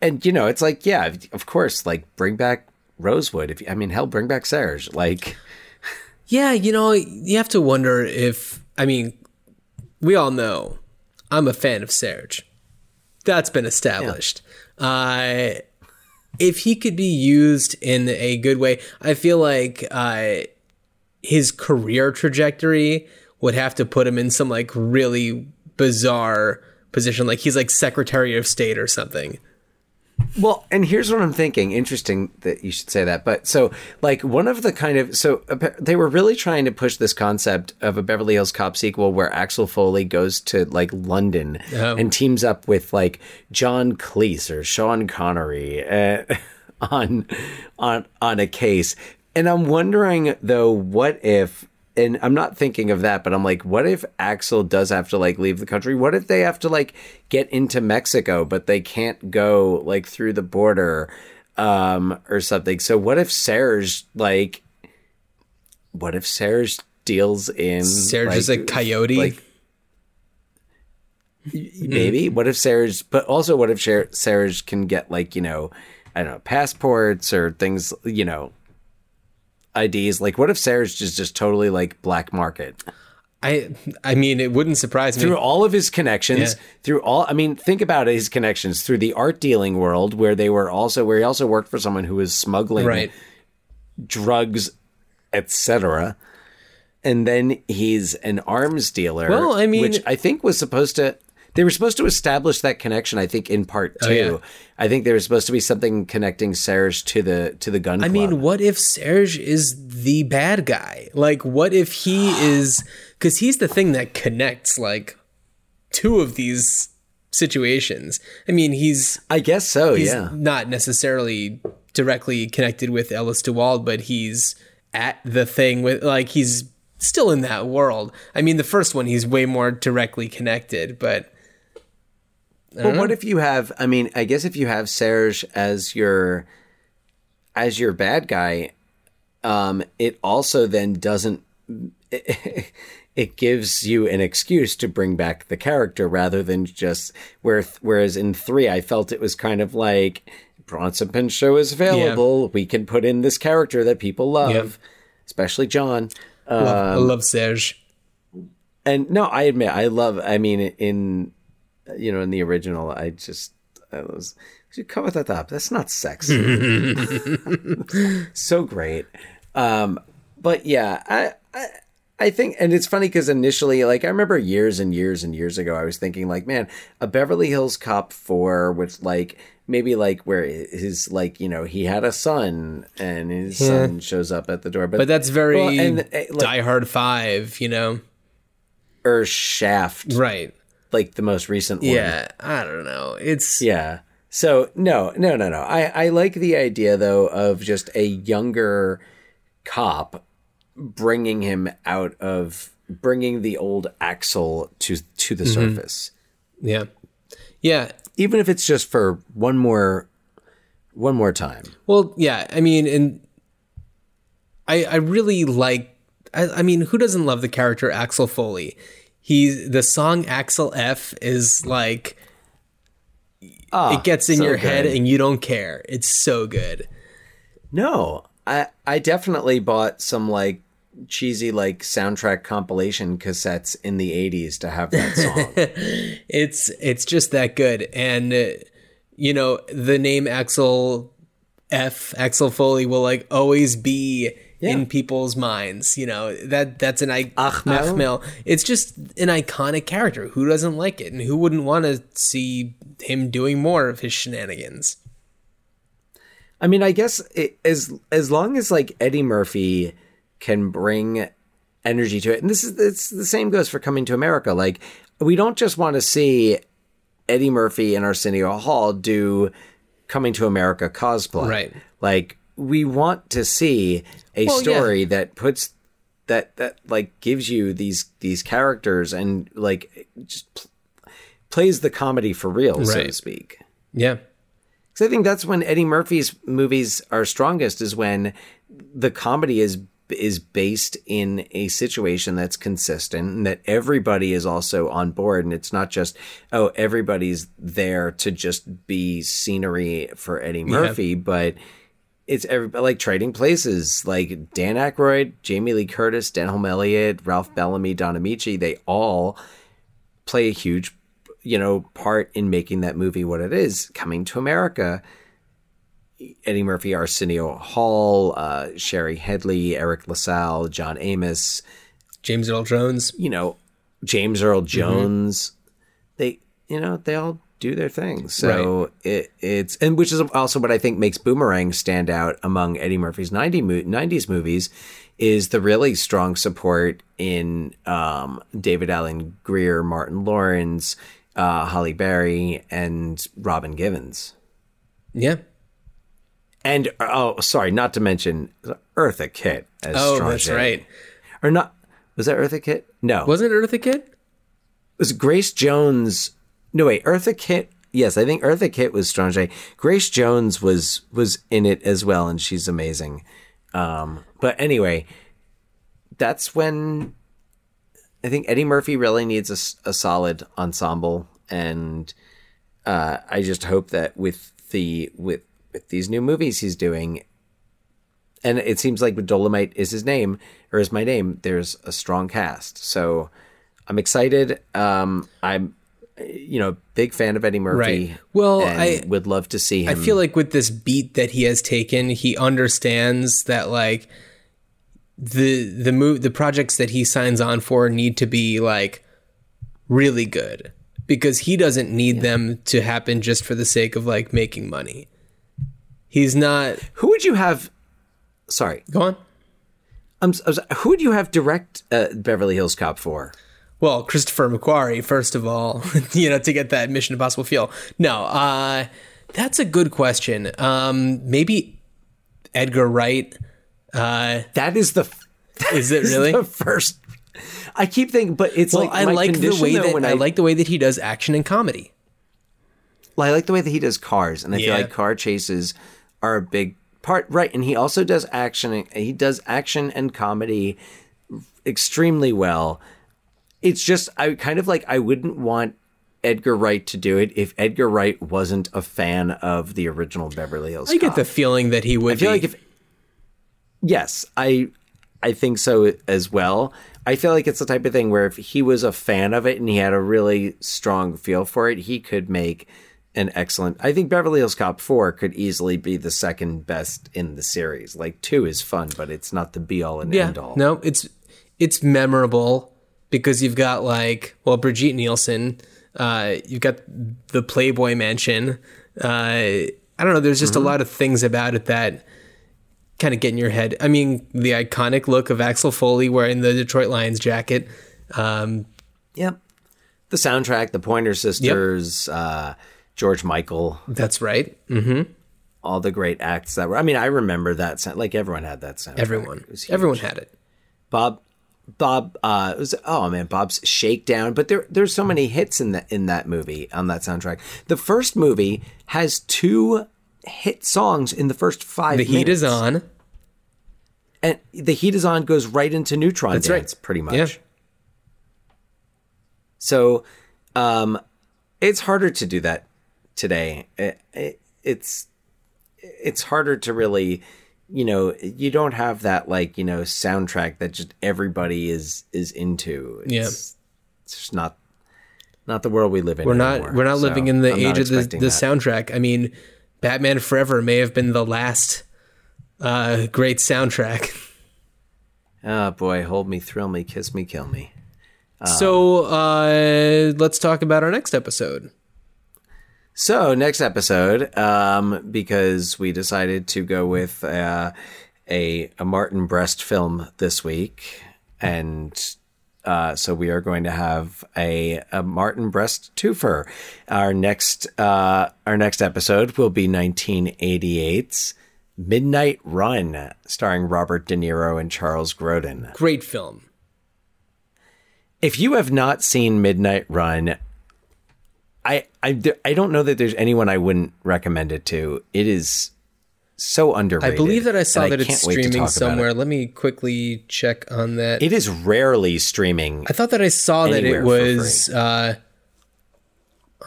and you know, it's like yeah, of course, like bring back Rosewood if I mean hell bring back Serge. Like Yeah, you know, you have to wonder if I mean, we all know I'm a fan of Serge. That's been established. Uh if he could be used in a good way, I feel like uh his career trajectory would have to put him in some like really bizarre position like he's like secretary of state or something Well, and here's what I'm thinking. Interesting that you should say that. But so, like, one of the kind of so they were really trying to push this concept of a Beverly Hills Cop sequel where Axel Foley goes to like London Oh. and teams up with like John Cleese or Sean Connery uh, on on on a case. And I'm wondering though, what if? And I'm not thinking of that, but I'm like, what if Axel does have to like leave the country? What if they have to like get into Mexico, but they can't go like through the border um, or something? So what if Serge like, what if Serge deals in Serge is a coyote. like maybe what if Serge but also what if Ser- Serge can get like you know I don't know passports or things you know IDs like what if Serge is just totally like black market I I mean, it wouldn't surprise me. through all of his connections Yeah. through all I mean think about his connections through the art dealing world where they were also where he also worked for someone who was smuggling right. drugs etc and then he's an arms dealer Well, I mean- which I think was supposed to they were supposed to establish that connection I think in part 2 Oh, yeah. I think there was supposed to be something connecting Serge to the to the gun I club. mean, what if Serge is the bad guy? Like, what if he is? Because he's the thing that connects like two of these situations. I mean, he's I guess so he's yeah not necessarily directly connected with Ellis DeWald, but he's at the thing with like he's still in that world. I mean, the first one he's way more directly connected, but But what if you have? I mean, I guess if you have Serge as your as your bad guy, um, it also then doesn't. It, gives you an excuse to bring back the character rather than just where. Whereas in three, I felt it was kind of like Bronson Pinchot is available. We can put in this character that people love, especially John. love, I love Serge. And no, I admit I love. I mean, in you know, in the original, I just I was you cover that up. That's not sexy. so great. Um, but yeah, I, I I think, and it's funny because initially, like I remember years and years and years ago, I was thinking like, man, a Beverly Hills Cop four with like maybe like where his like you know he had a son and his son shows up at the door, but But that's very Well, and, uh, like- Die Hard Five, you know? or Shaft, Right. Like the most recent one. Yeah, I don't know. It's Yeah. So no, no, no, no. I I like the idea though of just a younger cop bringing him out of bringing the old Axel to to the mm-hmm. surface, yeah, yeah. even if it's just for one more one more time. Well, yeah. I mean, and I I really like. I, I mean, who doesn't love the character Axel Foley? He's the song Axel F is like it gets in so your head and you don't care. It's so good. No, I I definitely bought some like cheesy like soundtrack compilation cassettes in the 80s to have that song. It's it's just that good, and uh, you know the name Axel F Axel Foley will like always be in people's minds. You know that that's an I-. It's just an iconic character. Who doesn't like it, and who wouldn't want to see him doing more of his shenanigans? I mean, I guess it, as as long as like Eddie Murphy can bring energy to it, and this is it's the same goes for Coming to America. Like we don't just want to see Eddie Murphy and Arsenio Hall do Coming to America cosplay, Right. Like we want to see a Well, yeah. story that puts that that like gives you these these characters and like just pl- plays the comedy for real, so to Right. speak. Yeah, Because I think that's when Eddie Murphy's movies are strongest is when the comedy is is based in a situation that's consistent and that everybody is also on board and it's not just oh everybody's there to just be scenery for Eddie Murphy but it's every, like trading places like Dan Aykroyd, Jamie Lee Curtis, Denholm Elliott, Ralph Bellamy, Don Ameche they all play a huge you know part in making that movie what it is coming to america. Eddie murphy arsenio hall uh, shari headley eriq la salle john amos. James Earl Jones. you know james earl jones. They you know they all do their thing. So it, it's and which is also what I think makes Boomerang stand out among Eddie Murphy's 90 mo- 90s movies is the really strong support in um, David Alan Grier, Martin Lawrence, uh, Halle Berry, and Robin Givens. Yeah. And oh, sorry, not to mention Eartha Kitt as Oh, that's right. Or not? Was that Eartha Kitt? No, Wasn't it Eartha Kitt? was Grace Jones. No, wait, Eartha Kitt. Yes, I think Eartha Kitt was Strange. Grace Jones was was in it as well, and she's amazing. Um, but anyway, that's when I think Eddie Murphy really needs a, a solid ensemble, and uh, I just hope that with the with with these new movies he's doing, and it seems like with Dolomite is his name or is my name. There's a strong cast, so I'm excited. Um, I'm you know big fan of Eddie Murphy. Right. Well, I- would love to see him. I feel like with this beat that he has taken, he understands that like the the move the projects that he signs on for need to be like really good because he doesn't need them to happen just for the sake of like making money. He's not who would you have? Sorry, go on. I'm, s- I was- who would you have direct uh, Beverly Hills Cop for? Well, Christopher McQuarrie, first of all, you know, to get that Mission Impossible feel. No, uh, that's a good question. Um, maybe Edgar Wright. Uh, That is the f- is it is really? the first. I keep thinking, but it's Well, like I like the way though, that when I, like the way that he does action and comedy. Well, I like the way that he does cars, and I feel like car chases are a big part. Right, and he also does action. He does action and comedy extremely well. It's just I kind of like I wouldn't want Edgar Wright to do it if Edgar Wright wasn't a fan of the original Beverly Hills. I get Cop. the feeling that he would I feel be. like if yes, I I think so as well. I feel like it's the type of thing where if he was a fan of it and he had a really strong feel for it, he could make an excellent. I think Beverly Hills Cop 4 could easily be the second best in the series. Like 2 is fun, but it's not the be all and yeah, end all. no, it's it's memorable because you've got like well Brigitte Nielsen, uh, you've got the Playboy Mansion. Uh, I don't know. There's just Mm-hmm. a lot of things about it that kind of get in your head. I mean, the iconic look of Axel Foley wearing the Detroit Lions jacket. Um, Yep. The soundtrack, the Pointer Sisters, uh, George Michael, that's right. all the great acts that were. I mean, I remember that. sound- Like everyone had that soundtrack. Everyone, It was huge. everyone had it. Bob Bob uh it was oh man Bob's Shakedown but there there's so many hits in that in that movie on that soundtrack. The first movie has two hit songs in the first 5 The heat is on. And The Heat is on goes right into Neutron That's right. Pretty much. Yeah. So um it's harder to do that today. It, it, it's it's harder to really you know you don't have that like you know soundtrack that just everybody is is into Yeah. it's, it's just not not the world we live in We're not anymore. we're not So living in the I'm age of the, the soundtrack. I mean, Batman Forever may have been the last uh, great soundtrack. oh boy hold me thrill me kiss me kill me so uh, let's talk about our next episode. So next episode, um, because we decided to go with uh, a a Martin Brest film this week, and uh, so we are going to have a, a Martin Brest twofer. Our next uh, our next episode will be 1988's Midnight Run, starring Robert De Niro and Charles Grodin. Great film. If you have not seen Midnight Run, I, I I don't know that there's anyone I wouldn't recommend it to. It is so underrated. I believe that I saw that it's wait to streaming somewhere. Let me quickly check on that. it is rarely streaming. I thought that I saw that it was uh,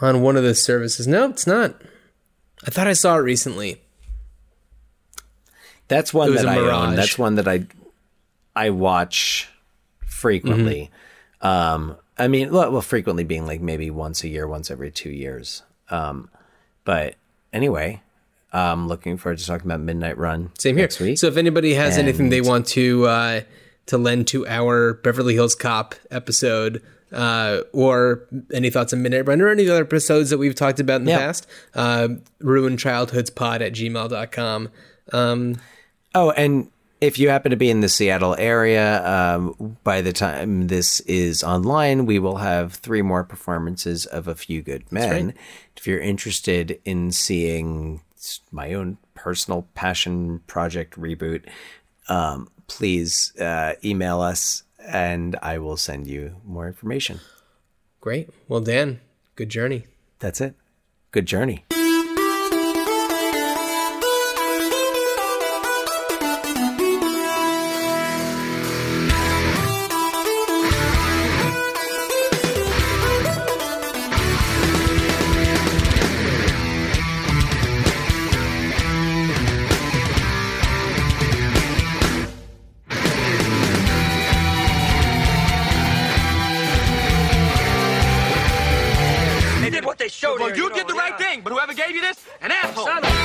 on one of the services. No, it's not. I thought I saw it recently. That's one that I own. That's one that I I watch frequently. Mm-hmm. Um, I mean, well, well, frequently being like maybe once a year, once every two years. Um, but anyway, I'm looking forward to talking about Midnight Run. Same here. next week. So if anybody has anything they want to uh, to lend to our Beverly Hills Cop episode. Uh, or any thoughts on Midnight Run or any other episodes that we've talked about in the Yeah. past, uh, ruinedchildhoodspod at gmail.com. Um, Oh, and if you happen to be in the Seattle area, um, by the time this is online, we will have three more performances of A Few Good Men. If you're interested in seeing my own personal passion project reboot, um, please uh, email us and I will send you more information. great. Well, Dan, good journey. That's it. Good journey. Gave you this, an asshole.